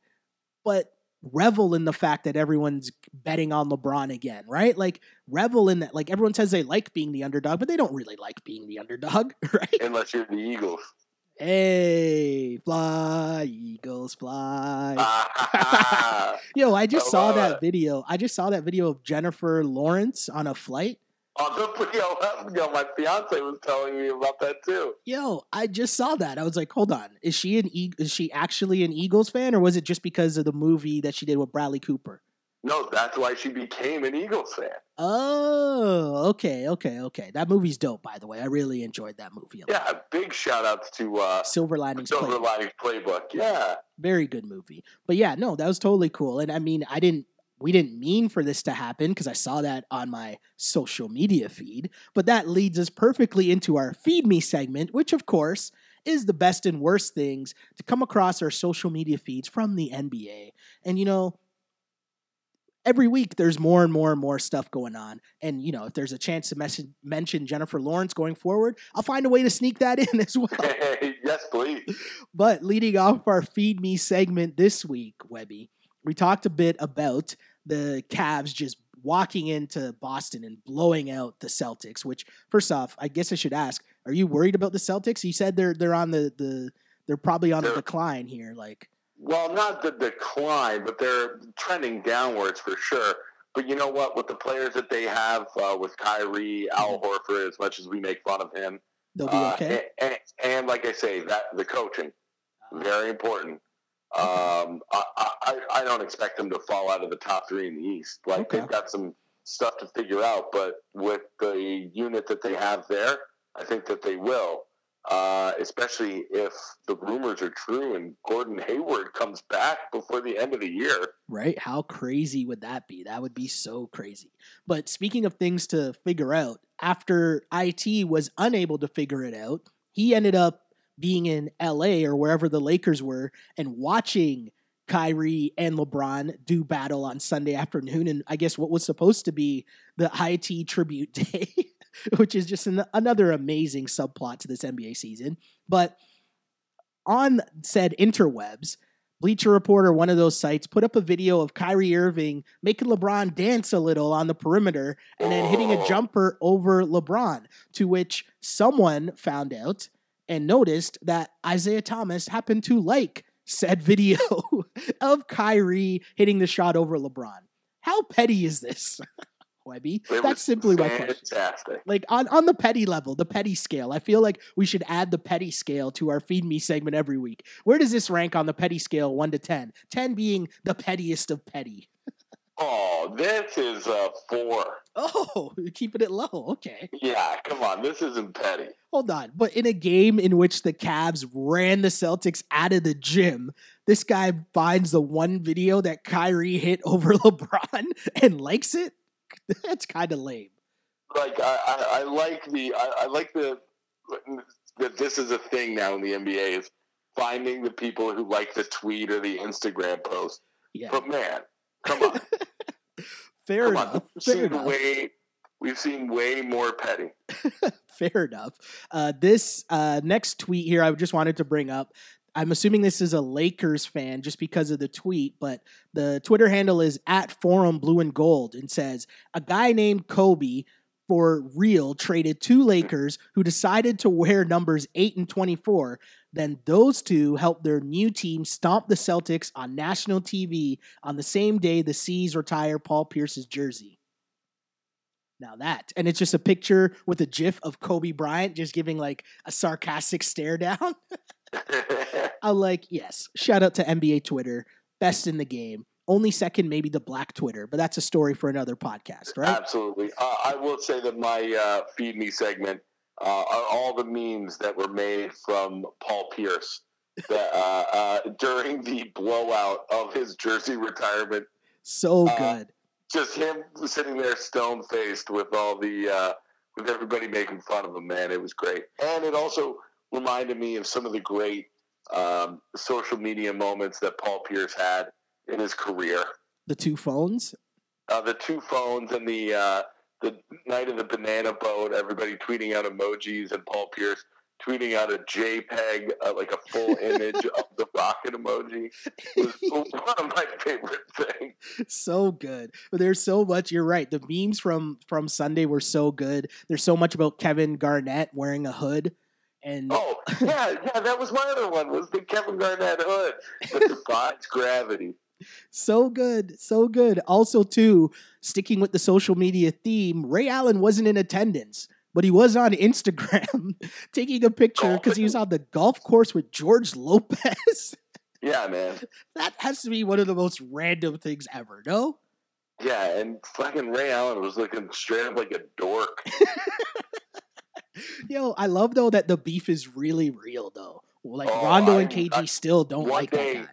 But revel in the fact that everyone's betting on LeBron again, right? Like revel in that. Like everyone says they like being the underdog, but they don't really like being the underdog, right? Unless you're the Eagles. Hey, fly, Eagles, fly. Ah, Yo, I just saw that video. I just saw that video of Jennifer Lawrence on a flight. Oh, the, yo, yo, my fiance was telling me about that too. Yo, I just saw that. I was like, hold on, is she an e- is she actually an Eagles fan, or was it just because of the movie that she did with Bradley Cooper? No, that's why she became an Eagles fan. Oh, okay, okay, okay. That movie's dope, by the way. I really enjoyed that movie. A lot. Yeah, big shout outs to uh, Silver Linings Silver Playbook. Linings Playbook. Yeah. very good movie. But yeah, no, that was totally cool. And I mean, I didn't we didn't mean for this to happen because I saw that on my social media feed. But that leads us perfectly into our feed me segment, which of course is the best and worst things to come across our social media feeds from the NBA. And you know, every week there's more and more and more stuff going on. And you know, if there's a chance to mention Jennifer Lawrence going forward, I'll find a way to sneak that in as well. yes, please. But leading off our Feed Me segment this week, Webby, we talked a bit about the Cavs just walking into Boston and blowing out the Celtics, which first off, I guess I should ask, are you worried about the Celtics? You said they're they're on the, the they're probably on a They're- decline here. Like Well, not the decline, but they're trending downwards for sure. But you know what? With the players that they have, uh, with Kyrie, Al Horford, as much as we make fun of him, they'll be uh, okay. and, and, and like I say, that the coaching very important. Um, I, I, I don't expect them to fall out of the top three in the East. Like Okay. they've got some stuff to figure out, but with the unit that they have there, I think that they will. Uh, especially if the rumors are true and Gordon Hayward comes back before the end of the year. right? How crazy would that be? That would be so crazy. But speaking of things to figure out, after IT was unable to figure it out, he ended up being in LA or wherever the Lakers were and watching Kyrie and LeBron do battle on Sunday afternoon. And I guess what was supposed to be the IT tribute day, which is just an, another amazing subplot to this NBA season. But on said interwebs, Bleacher Reporter, one of those sites, put up a video of Kyrie Irving making LeBron dance a little on the perimeter and then hitting a jumper over LeBron, to which someone found out and noticed that Isaiah Thomas happened to like said video of Kyrie hitting the shot over LeBron. How petty is this, Webby? It That's simply my question fantastic. like on, on the petty level, the petty scale. I feel like we should add the petty scale to our feed me segment every week. Where does this rank on the petty scale, one to ten? Ten being the pettiest of petty. Oh, this is a four. Oh, you're keeping it low. Okay, Yeah, come on. This isn't petty. hold on. But in a game in which the Cavs ran the Celtics out of the gym, this guy finds the one video that Kyrie hit over LeBron and likes it. That's kind of lame. Like I, I, I like the I, I like the that this is a thing now in the NBA is finding the people who like the tweet or the Instagram post. Yeah, But man, come on, fair come enough. on. We've Fair seen enough. way we've seen way more petty. Fair enough. Uh, this uh, next tweet here, I just wanted to bring up. I'm assuming this is a Lakers fan just because of the tweet, but the Twitter handle is at Forum Blue and Gold and says a guy named Kobe for real traded two Lakers who decided to wear numbers 8 and 24. Then those two helped their new team stomp the Celtics on national TV on the same day the C's retire Paul Pierce's jersey. Now that, and it's just a picture with a GIF of Kobe Bryant just giving like a sarcastic stare down. I'm like, yes, shout out to NBA Twitter, best in the game. Only second, maybe the Black Twitter, but that's a story for another podcast, right? Absolutely. Uh, I will say that my uh, feed me segment uh, are all the memes that were made from Paul Pierce that, uh, uh, during the blowout of his jersey retirement. So Uh, good. Just him sitting there stone faced with all the uh, with everybody making fun of him. Man, it was great, and it also reminded me of some of the great um, social media moments that Paul Pierce had in his career. The two phones. uh, the two phones and the uh, the night of the banana boat. Everybody tweeting out emojis and Paul Pierce tweeting out a JPEG, uh, like a full image of the rocket emoji. It was one of my favorite things. so good. But there's so much. You're right. The memes from from Sunday were so good. There's so much about Kevin Garnett wearing a hood, and Oh yeah, yeah, that was my other one. Was the Kevin Garnett hood that defies gravity? So good, so good. Also, too, sticking with the social media theme, Ray Allen wasn't in attendance. But he was on Instagram taking a picture oh. because he was on the golf course with George Lopez. Yeah, man. that has to be one of the most random things ever, no? Yeah, and fucking Ray Allen was looking straight up like a dork. Yo, I love though that the beef is really real though. Like Oh, Rondo and KG I- still don't like day- that guy.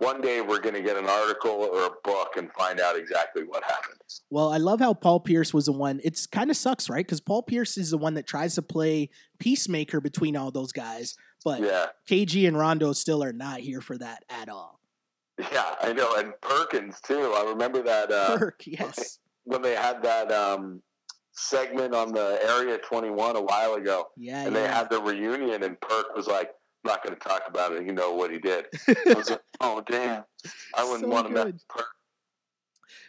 One day we're gonna get an article or a book and find out exactly what happened. Well, I love how Paul Pierce was the one. It's kind of sucks, right? Because Paul Pierce is the one that tries to play peacemaker between all those guys, but Yeah, KG and Rondo still are not here for that at all. yeah, I know. And Perkins too. I remember that uh, Perk, yes, when they had that um, segment on the Area 21 a while ago, yeah, and they had the reunion, and Perk was like, "I'm not going to talk about it. You know what he did." I was like, "Oh damn, I wouldn't So want to mess with Perk."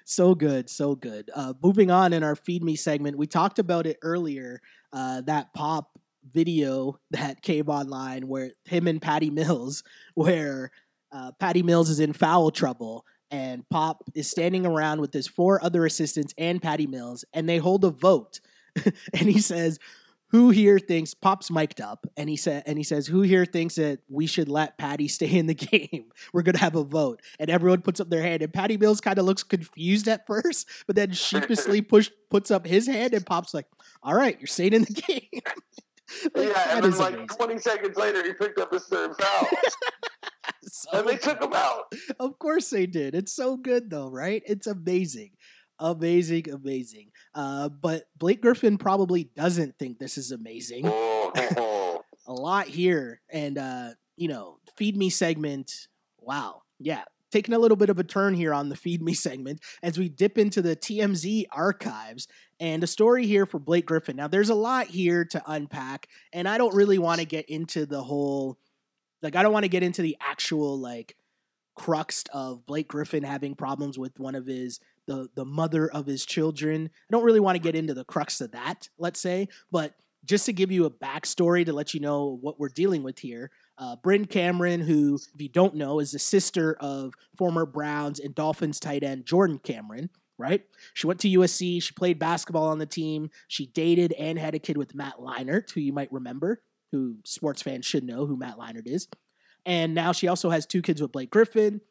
So good, so good. Uh, moving on in our Feed Me segment, we talked about it earlier. Uh, that pop video that came online where him and Patty Mills, where uh, Patty Mills is in foul trouble and Pop is standing around with his four other assistants and Patty Mills, and they hold a vote. and he says, "Who here thinks Pop's mic'd up?" And he said, "And he says, who here thinks that we should let Patty stay in the game? We're gonna have a vote." And everyone puts up their hand, and Patty Mills kind of looks confused at first, but then sheepishly push puts up his hand, and Pop's like, "All right, you're staying in the game." Like, yeah, and then like amazing. 20 seconds later, he picked up his third foul, So and they took him out. Of course they did. It's so good though, right? It's amazing. Amazing, amazing. Uh, but Blake Griffin probably doesn't think this is amazing. A lot here. And uh, you know, feed me segment. Wow. Yeah. Taking a little bit of a turn here on the feed me segment as we dip into the TMZ archives and a story here for Blake Griffin. Now there's a lot here to unpack, and I don't really want to get into the whole Like I don't want to get into the actual like crux of Blake Griffin having problems with one of his the the mother of his children. I don't really want to get into the crux of that, let's say, but just to give you a backstory to let you know what we're dealing with here. Uh, Bryn Cameron, who, if you don't know, is the sister of former Browns and Dolphins tight end Jordan Cameron, right? She went to USC. She played basketball on the team. She dated and had a kid with Matt Leinart, who you might remember, who sports fans should know who Matt Leinart is. And now she also has two kids with Blake Griffin.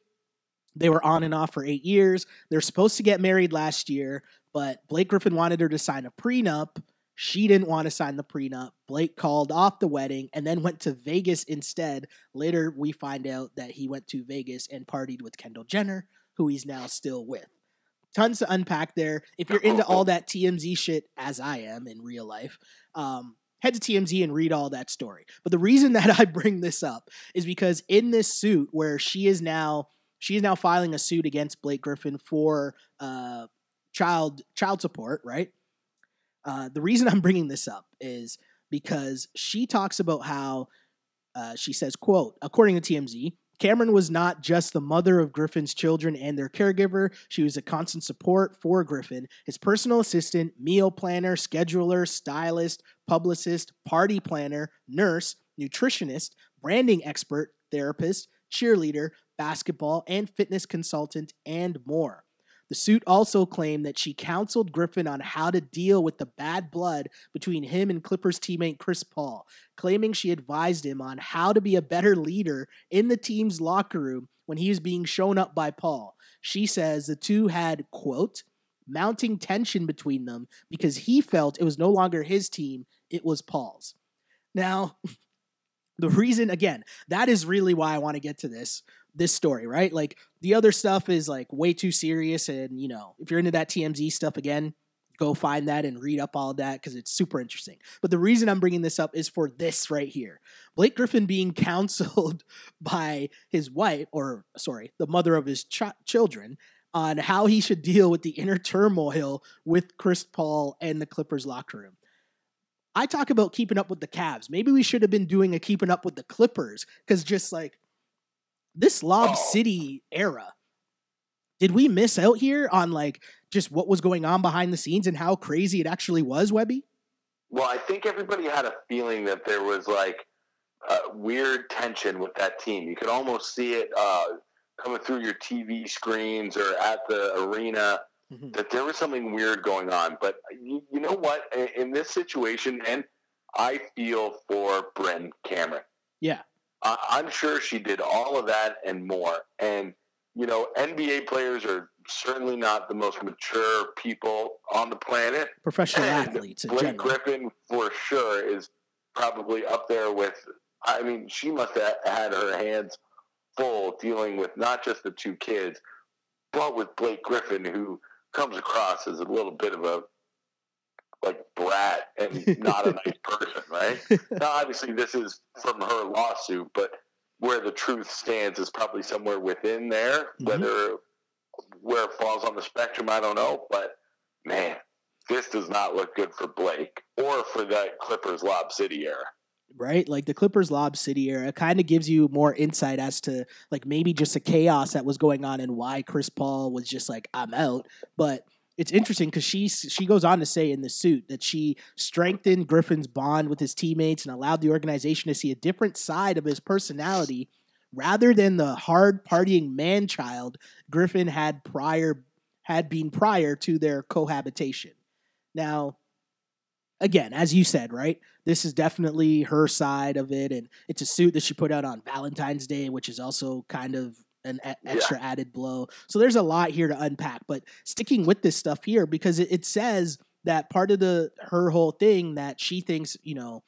They were on and off for eight years. They're supposed to get married last year, but Blake Griffin wanted her to sign a prenup she didn't want to sign the prenup. Blake called off the wedding and then went to Vegas instead. Later, we find out that he went to Vegas and partied with Kendall Jenner, who he's now still with. Tons to unpack there. If you're into all that TMZ shit, as I am in real life, um, head to TMZ and read all that story. But the reason that I bring this up is because in this suit, where she is now she is now filing a suit against Blake Griffin for uh, child child support, right? Uh, the reason I'm bringing this up is because she talks about how uh, she says, "quote According to TMZ, Cameron was not just the mother of Griffin's children and their caregiver. She was a constant support for Griffin, his personal assistant, meal planner, scheduler, stylist, publicist, party planner, nurse, nutritionist, branding expert, therapist, cheerleader, basketball and fitness consultant, and more." The suit also claimed that she counseled Griffin on how to deal with the bad blood between him and Clippers teammate Chris Paul, claiming she advised him on how to be a better leader in the team's locker room when he was being shown up by Paul. She says the two had, quote, mounting tension between them because he felt it was no longer his team, it was Paul's. Now, the reason, again, that is really why I want to get to this this story, right? Like the other stuff is like way too serious. And, you know, if you're into that TMZ stuff again, go find that and read up all that because it's super interesting. But the reason I'm bringing this up is for this right here Blake Griffin being counseled by his wife, or sorry, the mother of his ch- children. On how he should deal with the inner turmoil with Chris Paul and the Clippers locker room. I talk about keeping up with the Cavs. Maybe we should have been doing a keeping up with the Clippers because just like this Lob oh. City era, did we miss out here on like just what was going on behind the scenes and how crazy it actually was, Webby? Well, I think everybody had a feeling that there was like a weird tension with that team. You could almost see it uh, coming through your TV screens or at the arena. Mm-hmm. That there was something weird going on, but you, you know what? In, in this situation, and I feel for Bryn Cameron. Yeah, I'm sure she did all of that and more. And, you know, NBA players are certainly not the most mature people on the planet. Professional and athletes. Blake general. Griffin, for sure, is probably up there with, I mean, she must have had her hands full dealing with not just the two kids, but with Blake Griffin, who comes across as a little bit of a like brat and not a nice person, right? now, obviously, this is from her lawsuit, but where the truth stands is probably somewhere within there. Mm-hmm. Whether where it falls on the spectrum, I don't know. But man, this does not look good for Blake or for that Clippers Lob City era. Right? Like the Clippers Lob City era kind of gives you more insight as to like maybe just the chaos that was going on and why Chris Paul was just like, I'm out. But it's interesting because she she goes on to say in the suit that she strengthened Griffin's bond with his teammates and allowed the organization to see a different side of his personality rather than the hard partying man child Griffin had prior had been prior to their cohabitation. Now, again, as you said, right? This is definitely her side of it, and it's a suit that she put out on Valentine's Day, which is also kind of an a- extra yeah. added blow. So there's a lot here to unpack. But sticking with this stuff here because it, it says that part of the her whole thing that she thinks you know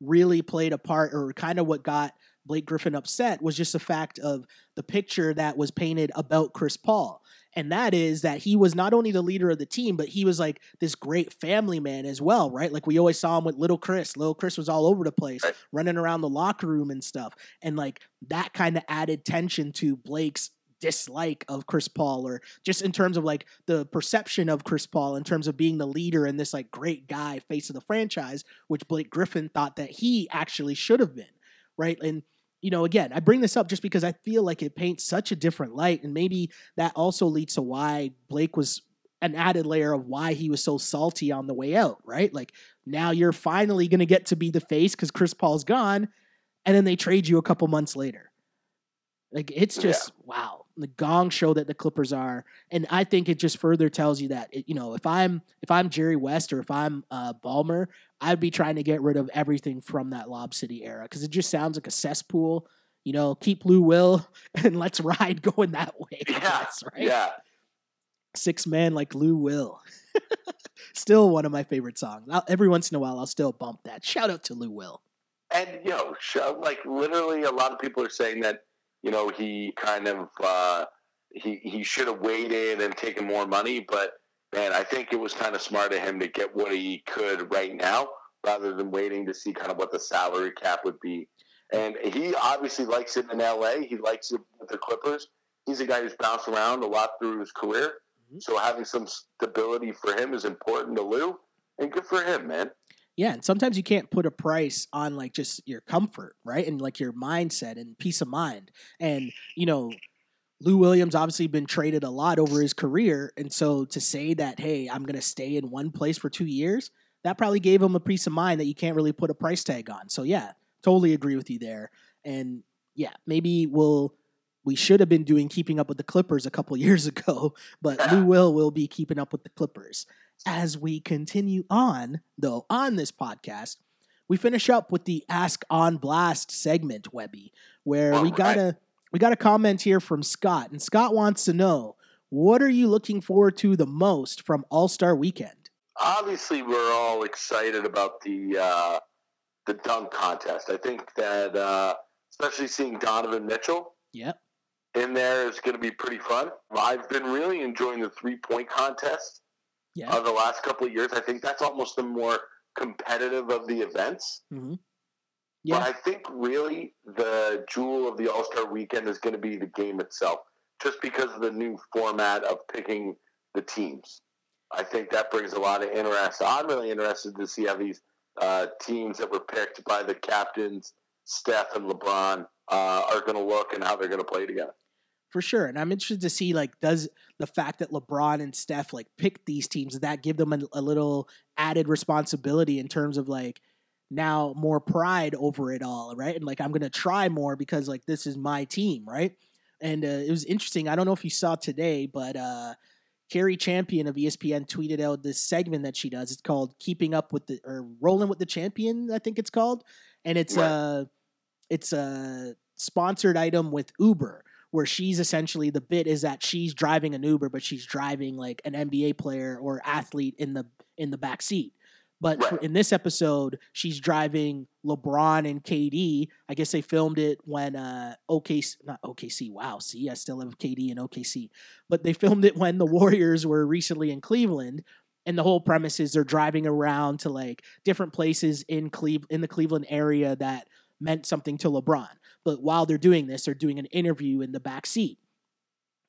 really played a part or kind of what got Blake Griffin upset was just the fact of the picture that was painted about Chris Paul and that is that he was not only the leader of the team, but he was like this great family man as well, right? Like we always saw him with little Chris. Little Chris was all over the place, running around the locker room and stuff. And like that kind of added tension to Blake's dislike of Chris Paul or just in terms of like the perception of Chris Paul in terms of being the leader and this like great guy face of the franchise, which Blake Griffin thought that he actually should have been, right? And you know, again, I bring this up just because I feel like it paints such a different light. And maybe that also leads to why Blake was an added layer of why he was so salty on the way out, right? Like now you're finally going to get to be the face because Chris Paul's gone. And then they trade you a couple months later. Like it's just yeah. wow. The gong show that the Clippers are, and I think it just further tells you that it, you know if I'm if I'm Jerry West or if I'm uh, Ballmer, I'd be trying to get rid of everything from that Lob City era because it just sounds like a cesspool. You know, keep Lou Will and let's ride going that way. Yeah, guess, right? yeah. Six man like Lou Will. still one of my favorite songs. I'll, every once in a while, I'll still bump that. Shout out to Lou Will. And you know, like literally, a lot of people are saying that you know he kind of uh, he he should have waited and taken more money, but man, I think it was kind of smart of him to get what he could right now rather than waiting to see kind of what the salary cap would be. And he obviously likes it in LA. He likes it with the Clippers. He's a guy who's bounced around a lot through his career. Mm-hmm. So having some stability for him is important to Lou, and good for him, man. Yeah, and sometimes you can't put a price on like just your comfort, right? And like your mindset and peace of mind. And you know, Lou Williams obviously been traded a lot over his career, and so to say that, hey, I'm going to stay in one place for two years, that probably gave him a peace of mind that you can't really put a price tag on. So yeah, totally agree with you there. And yeah, maybe we'll we should have been doing keeping up with the Clippers a couple years ago, but Lou Will will be keeping up with the Clippers. As we continue on, though, on this podcast, we finish up with the Ask on Blast segment, Webby, where we got a we got a comment here from Scott, and Scott wants to know what are you looking forward to the most from All Star Weekend? Obviously, we're all excited about the uh, the dunk contest. I think that uh, especially seeing Donovan Mitchell, yep, in there is going to be pretty fun. I've been really enjoying the three point contest yeah. of the last couple of years. I think that's almost the more competitive of the events. Mm-hmm. Yeah. But I think really the jewel of the All Star weekend is going to be the game itself, just because of the new format of picking the teams. I think that brings a lot of interest. I'm really interested to see how these uh, teams that were picked by the captains, Steph and LeBron, uh, are going to look and how they're going to play together. For sure, and I'm interested to see like does the fact that LeBron and Steph like picked these teams does that give them a, a little added responsibility in terms of like now more pride over it all, right? And like I'm gonna try more because like this is my team, right? And uh, it was interesting. I don't know if you saw today, but uh, Cari Champion of ESPN tweeted out this segment that she does. It's called "Keeping Up with the" or "Rolling with the Champion," I think it's called, and it's a uh, it's a sponsored item with Uber where she's essentially the bit is that she's driving an Uber, but she's driving like an NBA player or athlete in the in the back seat. But right. in this episode, she's driving LeBron and KD. I guess they filmed it when uh, OKC, not OKC. Wow, see, I still have KD and OKC. But they filmed it when the Warriors were recently in Cleveland. And the whole premise is they're driving around to like different places in Cleve in the Cleveland area that meant something to LeBron. But while they're doing this, they're doing an interview in the back seat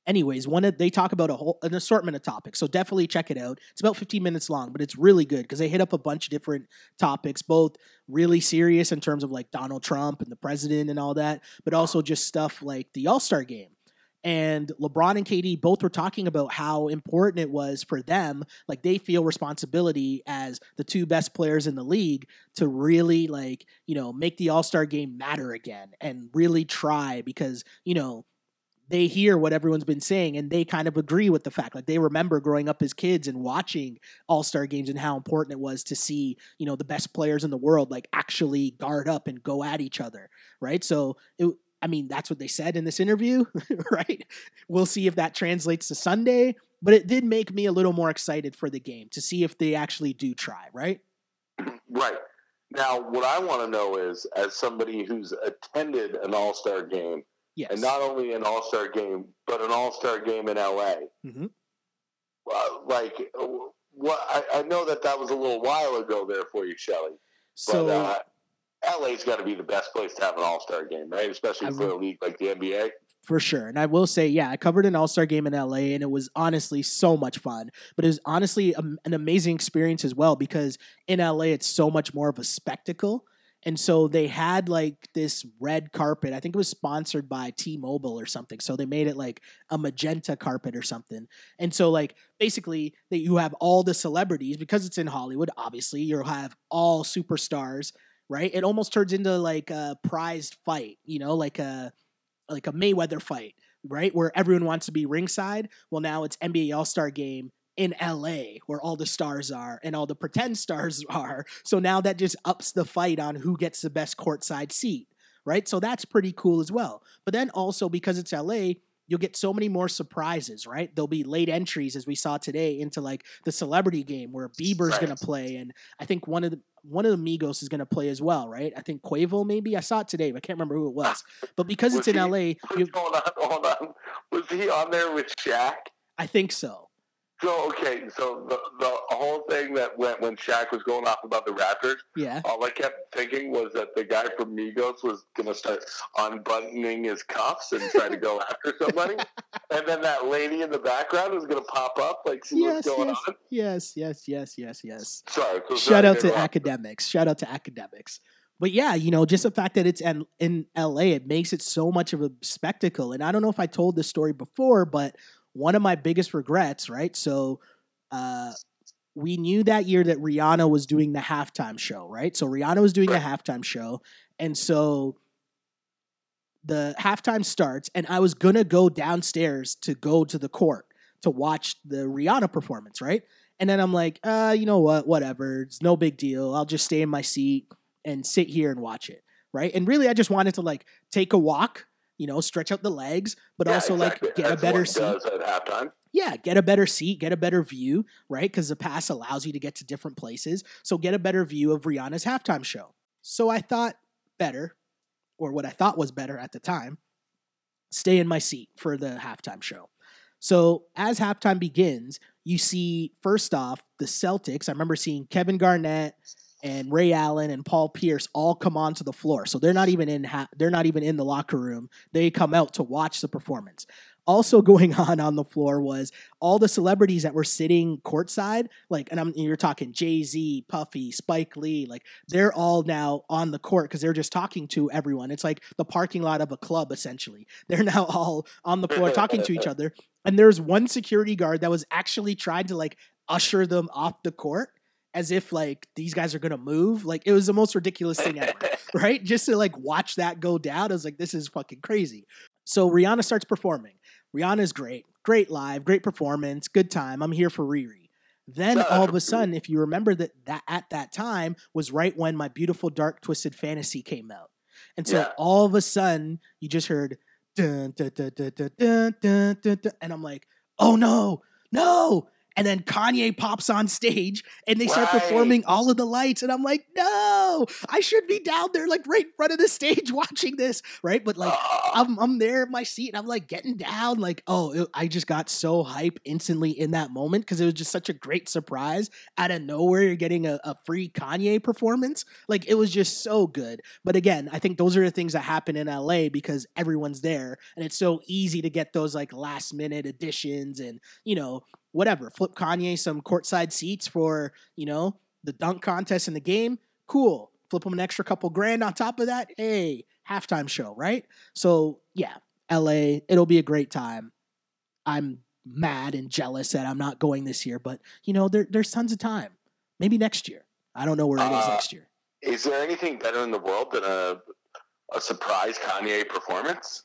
anyways, one of, they talk about a whole an assortment of topics. So definitely check it out. It's about 15 minutes long, but it's really good because they hit up a bunch of different topics, both really serious in terms of like Donald Trump and the president and all that, but also just stuff like the All-Star game. And LeBron and KD both were talking about how important it was for them, like they feel responsibility as the two best players in the league to really like, you know, make the All-Star game matter again and really try because, you know, they hear what everyone's been saying and they kind of agree with the fact like they remember growing up as kids and watching all-star games and how important it was to see you know the best players in the world like actually guard up and go at each other right? So it, i mean that's what they said in this interview right we'll see if that translates to sunday but it did make me a little more excited for the game to see if they actually do try right right now what i want to know is as somebody who's attended an all-star game Yes. And not only an All Star game, but an All Star game in LA. Mm-hmm. Uh, like, what I, I, know that that was a little while ago there for you, Shelly. So, but, uh, LA's got to be the best place to have an All Star game, right? Especially I for a league like the NBA. For sure. And I will say, yeah, I covered an All Star game in LA and it was honestly so much fun. But it was honestly a, an amazing experience as well because in LA, it's so much more of a spectacle And so they had like this red carpet. I think it was sponsored by T-Mobile or something. So they made it like a magenta carpet or something. And so like basically that you have all the celebrities because it's in Hollywood, obviously, you'll have all superstars, right? It almost turns into like a prized fight, you know, like a like a Mayweather fight, right? Where everyone wants to be ringside. Well, now it's NBA All-Star game in LA where all the stars are and all the pretend stars are. So now that just ups the fight on who gets the best courtside seat, right? So that's pretty cool as well. But then also because it's LA, you'll get so many more surprises, right? There'll be late entries as we saw today into like the celebrity game where Bieber's Right. going to play and I think one of the one of the Migos is going to play as well, right? I think Quavo maybe. I saw it today, but I can't remember who it was. But because Was it's in he- LA, you, going on? Hold on. Was he on there with Shaq? I think so. So okay, so the the whole thing that went when Shaq was going off about the Raptors, Yeah. all I kept thinking was that the guy from Migos was gonna start unbuttoning his cuffs and try to go after somebody, and then that lady in the background was gonna pop up like see Yes, what's going yes, on. yes, yes, yes, yes, yes. Sorry, so Shout out to academics. Shout out to academics. But yeah, you know, just the fact that it's in, in LA, it makes it so much of a spectacle. And I don't know if I told this story before, but one of my biggest regrets, right? So uh we knew that year that Rihanna was doing the halftime show, right? So Rihanna was doing the halftime show. And so the halftime starts, and I was gonna go downstairs to go to the court to watch the Rihanna performance, right? And then I'm like, uh, you know what? Whatever. It's no big deal. I'll just stay in my seat and sit here and watch it. Right. And really, I just wanted to like take a walk, you know, stretch out the legs, but Yeah, also exactly. like get That's a better seat. At halftime. Yeah, get a better seat, get a better view, right? Because the pass allows you to get to different places. So get a better view of Rihanna's halftime show. So I thought better, or what I thought was better at the time, stay in my seat for the halftime show. So as halftime begins, you see first off the Celtics. I remember seeing Kevin Garnett and Ray Allen and Paul Pierce all come onto the floor. So they're not even in ha- they're not even in the locker room. They come out to watch the performance. Also going on on the floor was all the celebrities that were sitting courtside, like, and I'm you're talking Jay Z, Puffy, Spike Lee, like they're all now on the court because they're just talking to everyone. It's like the parking lot of a club essentially. They're now all on the floor talking to each other. And there's one security guard that was actually trying to like usher them off the court as if like these guys are gonna move. Like it was the most ridiculous thing ever, right? Just to like watch that go down, I was like, this is fucking crazy. So Rihanna starts performing. Rihanna's great, great live, great performance, good time. I'm here for Riri. Then all of a sudden, if you remember that that at that time was right when my beautiful dark twisted fantasy came out, and so Yeah. all of a sudden you just heard dun dun dun dun dun dun dun dun, and I'm like, oh no, no. And then Kanye pops on stage and they start Right. performing all of the lights. And I'm like, no, I should be down there, like right in front of the stage watching this. Right. But like, I'm I'm there in my seat and I'm like getting down, like oh, it- I just got so hype instantly in that moment because it was just such a great surprise out of nowhere. You're getting a, a free Kanye performance, like it was just so good. But again, I think those are the things that happen in LA because everyone's there and it's so easy to get those like last minute additions and you know whatever. Flip Kanye some courtside seats for you know the dunk contest in the game. Cool. Flip him an extra couple grand on top of that. Hey, halftime show, right? So yeah, LA, it'll be a great time. I'm mad and jealous that I'm not going this year, but you know, there, there's tons of time. Maybe next year. I don't know where it is Uh, next year. Is there anything better in the world than a a surprise Kanye performance?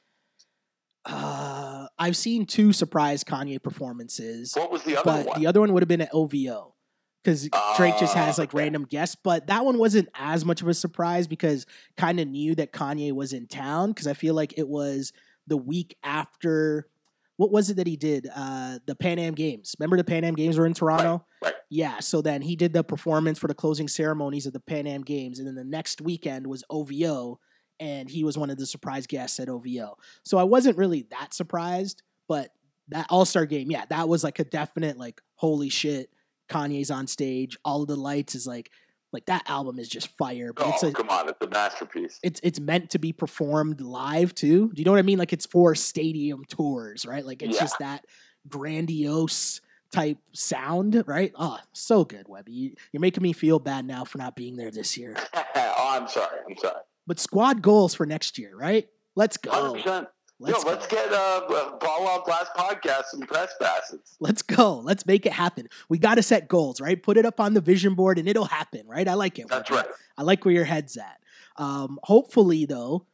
Uh, I've seen two surprise Kanye performances, What was the other but one? the other one would have been at OVO because Drake just has Ah, like okay. random guests. But that one wasn't as much of a surprise because kind of knew that Kanye was in town because I feel like it was the week after. What was it that he did? Uh, the Pan Am Games. Remember the Pan Am Games were in Toronto? right. Yeah. So then he did the performance for the closing ceremonies of the Pan Am Games, and then the next weekend was OVO, and he was one of the surprise guests at OVO. So I wasn't really that surprised, but that All Star game, yeah, that was like a definite like holy shit. Kanye's on stage, all of the lights is like like that album is just fire. But Oh, it's a come on, it's a masterpiece. it's it's meant to be performed live too. Do you know what I mean? Like it's for stadium tours, right? Like it's Yeah. just that grandiose type sound, right? Oh, so good, Webby. You, you're making me feel bad now for not being there this year. oh, I'm sorry. I'm sorry. But squad goals for next year, right? Let's go. 100%. Let's Yo, let's get uh, Ball on Blast podcast some press passes. Let's go. Let's make it happen. We got to set goals, right? Put it up on the vision board and it'll happen, right? I like it. That's right. I like where your head's at. Um, hopefully, though,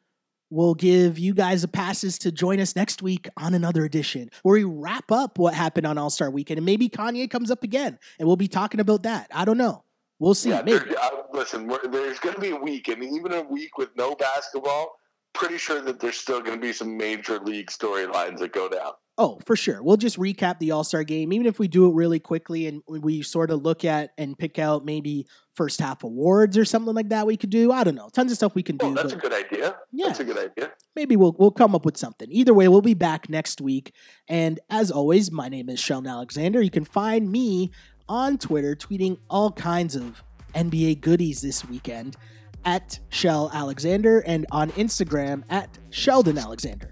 we'll give you guys the passes to join us next week on another edition where we wrap up what happened on All Star Weekend, and maybe Kanye comes up again, and we'll be talking about that. I don't know. We'll see. Yeah, maybe. uh, listen, we're, there's going to be a week, and even a week with no basketball, pretty sure that there's still going to be some major league storylines that go down. Oh, for sure. We'll just recap the All Star game, even if we do it really quickly and we sort of look at and pick out maybe first half awards or something like that. We could do. I don't know. Tons of stuff we can oh, do. Oh, that's a good idea. Yeah. That's a good idea. maybe we'll we'll come up with something. Either way, we'll be back next week. And as always, my name is Sheldon Alexander. You can find me on Twitter tweeting all kinds of NBA goodies this weekend at Shell Alexander and on Instagram at Sheldon Alexander.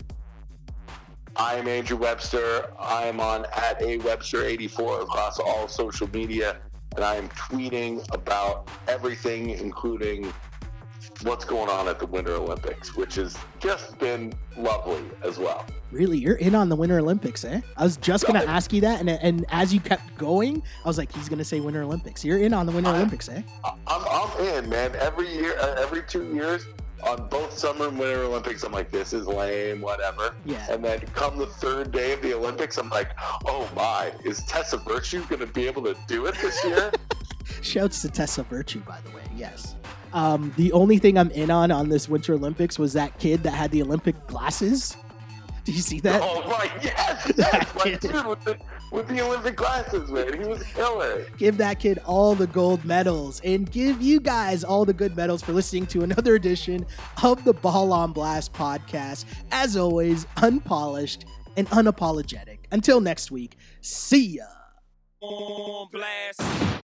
I'm Andrew Webster. I'm on at a Webster84 across all social media, and I am tweeting about everything, including what's going on at the Winter Olympics, which has just been lovely as well. Really, you're in on the Winter Olympics, eh? I was just gonna ask you that, and and as you kept going, I was like, he's gonna say Winter Olympics. You're in on the Winter I- Olympics, eh? I'm, I'm in, man. Every year, uh, every two years, on both Summer and Winter Olympics, I'm like, this is lame, whatever. Yeah. And then come the third day of the Olympics, I'm like, oh my, is Tessa Virtue going to be able to do it this year? Shouts to Tessa Virtue, by the way. Yes. Um, the only thing I'm in on on this Winter Olympics was that kid that had the Olympic glasses. Do you see that? oh right, yes, yes, my dude with the, with the Olympic glasses, man. He was killer. Give that kid all the gold medals and give you guys all the good medals for listening to another edition of the Ball on Blast podcast. As always, unpolished and unapologetic. Until next week, see ya. On blast.